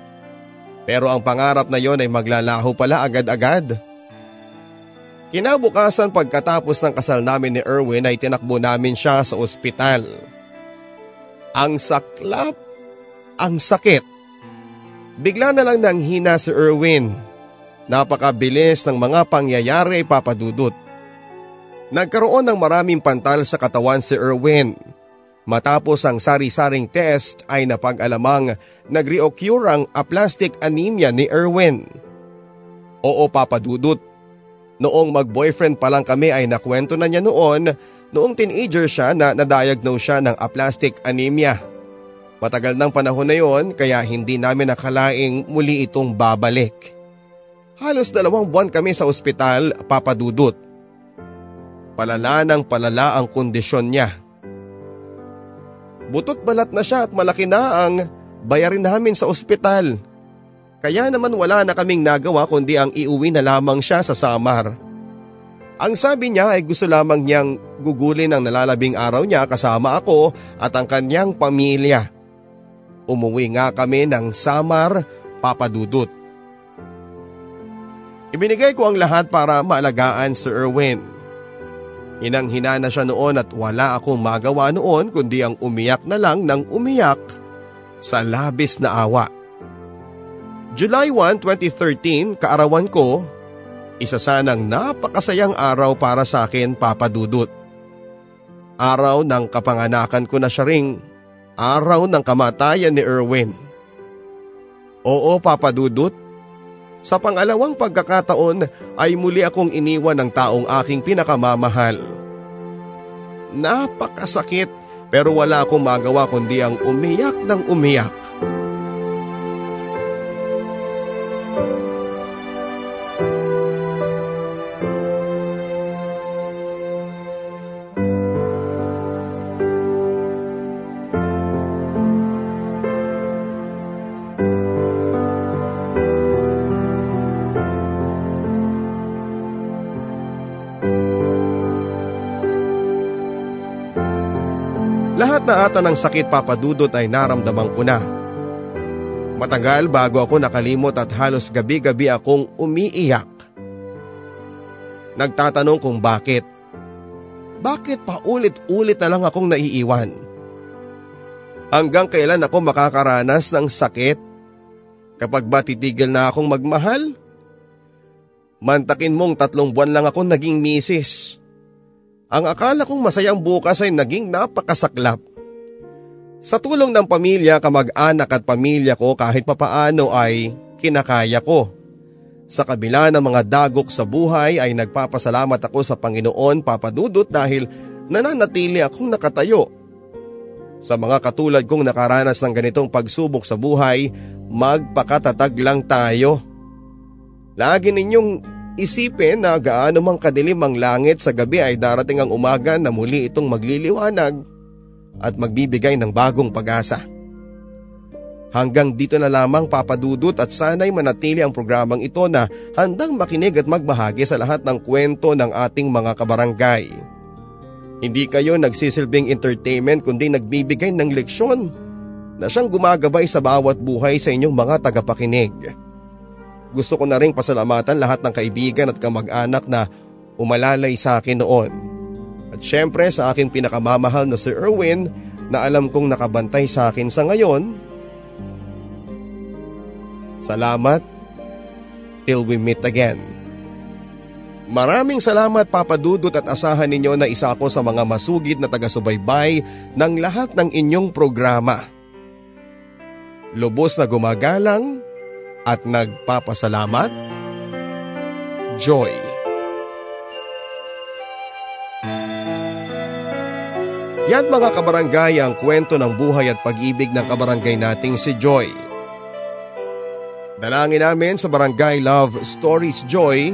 Pero ang pangarap na yon ay maglalaho pala agad-agad. Kinabukasan pagkatapos ng kasal namin ni Erwin ay tinakbo namin siya sa ospital. Ang saklap, ang sakit. Bigla na lang nang hina si Erwin. Napakabilis ng mga pangyayari ay papadudot. Nagkaroon ng maraming pantal sa katawan si Erwin. Matapos ang sari-saring test ay napag-alamang nag-reoccur ang aplastic anemia ni Erwin. Oo papadudot, Noong mag-boyfriend pa lang kami ay nakwento na niya noon noong teenager siya na na-diagnose siya ng aplastic anemia. Matagal ng panahon na yon kaya hindi namin nakalaing muli itong babalik. Halos dalawang buwan kami sa ospital papadudot. Palala ng palala ang kondisyon niya. Butot balat na siya at malaki na ang bayarin namin sa ospital. Kaya naman wala na kaming nagawa kundi ang iuwi na lamang siya sa Samar. Ang sabi niya ay gusto lamang niyang gugulin ang nalalabing araw niya kasama ako at ang kanyang pamilya. Umuwi nga kami ng Samar, Papadudut. Ibinigay ko ang lahat para maalagaan si Erwin. Hinang-hina na siya noon at wala akong magawa noon kundi ang umiyak na lang ng umiyak sa labis na awa. July 1, 2013, kaarawan ko, isa sanang napakasayang araw para sa akin papadudot. Araw ng kapanganakan ko na siya ring araw ng kamatayan ni Erwin. Oo papadudot, sa pangalawang pagkakataon ay muli akong iniwan ng taong aking pinakamamahal. Napakasakit pero wala akong magawa kundi ang umiyak ng umiyak. Lahat ng sakit papadudot ay naramdaman ko na. Matagal bago ako nakalimot at halos gabi-gabi akong umiiyak. Nagtatanong kung bakit. Bakit pa ulit-ulit na lang akong naiiwan? Hanggang kailan ako makakaranas ng sakit? Kapag ba titigil na akong magmahal? Mantakin mong tatlong buwan lang akong naging misis. Ang akala kong masayang bukas ay naging napakasaklap. Sa tulong ng pamilya, kamag-anak at pamilya ko kahit papaano ay kinakaya ko. Sa kabila ng mga dagok sa buhay ay nagpapasalamat ako sa Panginoon papadudot dahil nananatili akong nakatayo. Sa mga katulad kong nakaranas ng ganitong pagsubok sa buhay, magpakatatag lang tayo. Lagi ninyong Isipin na gaano mang kadilim ang langit sa gabi ay darating ang umaga na muli itong magliliwanag at magbibigay ng bagong pag-asa. Hanggang dito na lamang papadudot at sana'y manatili ang programang ito na handang makinig at magbahagi sa lahat ng kwento ng ating mga kabarangay. Hindi kayo nagsisilbing entertainment kundi nagbibigay ng leksyon na siyang gumagabay sa bawat buhay sa inyong mga tagapakinig. Gusto ko na rin pasalamatan lahat ng kaibigan at kamag-anak na umalalay sa akin noon. At syempre sa aking pinakamamahal na Sir Erwin na alam kong nakabantay sa akin sa ngayon. Salamat till we meet again. Maraming salamat papadudot at asahan ninyo na isa ako sa mga masugid na taga-subaybay ng lahat ng inyong programa. Lubos na gumagalang at nagpapasalamat, Joy. Yan mga kabarangay ang kwento ng buhay at pag-ibig ng kabarangay nating si Joy. Dalangin namin sa Barangay Love Stories Joy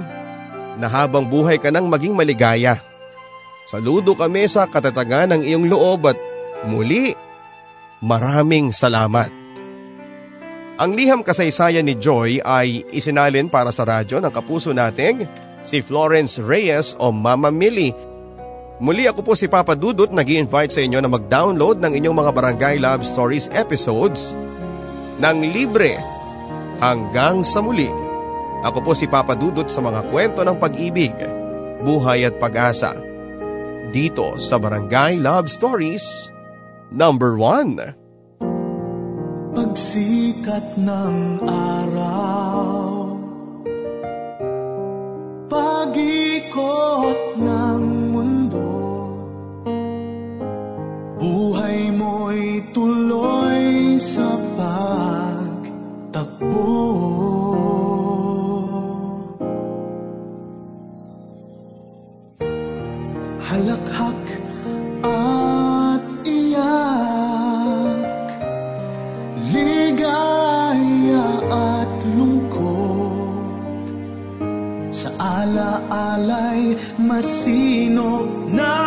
na habang buhay ka nang maging maligaya. Saludo kami sa katatagan ng iyong loob at muli, maraming salamat. Ang liham kasaysayan ni Joy ay isinalin para sa radyo ng kapuso nating si Florence Reyes o Mama Millie. Muli ako po si Papa Dudut nag invite sa inyo na mag-download ng inyong mga Barangay Love Stories episodes ng libre hanggang sa muli. Ako po si Papa Dudut sa mga kwento ng pag-ibig, buhay at pag-asa. Dito sa Barangay Love Stories number 1. Pagsikat ng araw Pag-ikot ng buhay mo'y tuloy sa pagtakbo. Halakhak at iyak Ligaya at lungkot. Sa alaalay masino na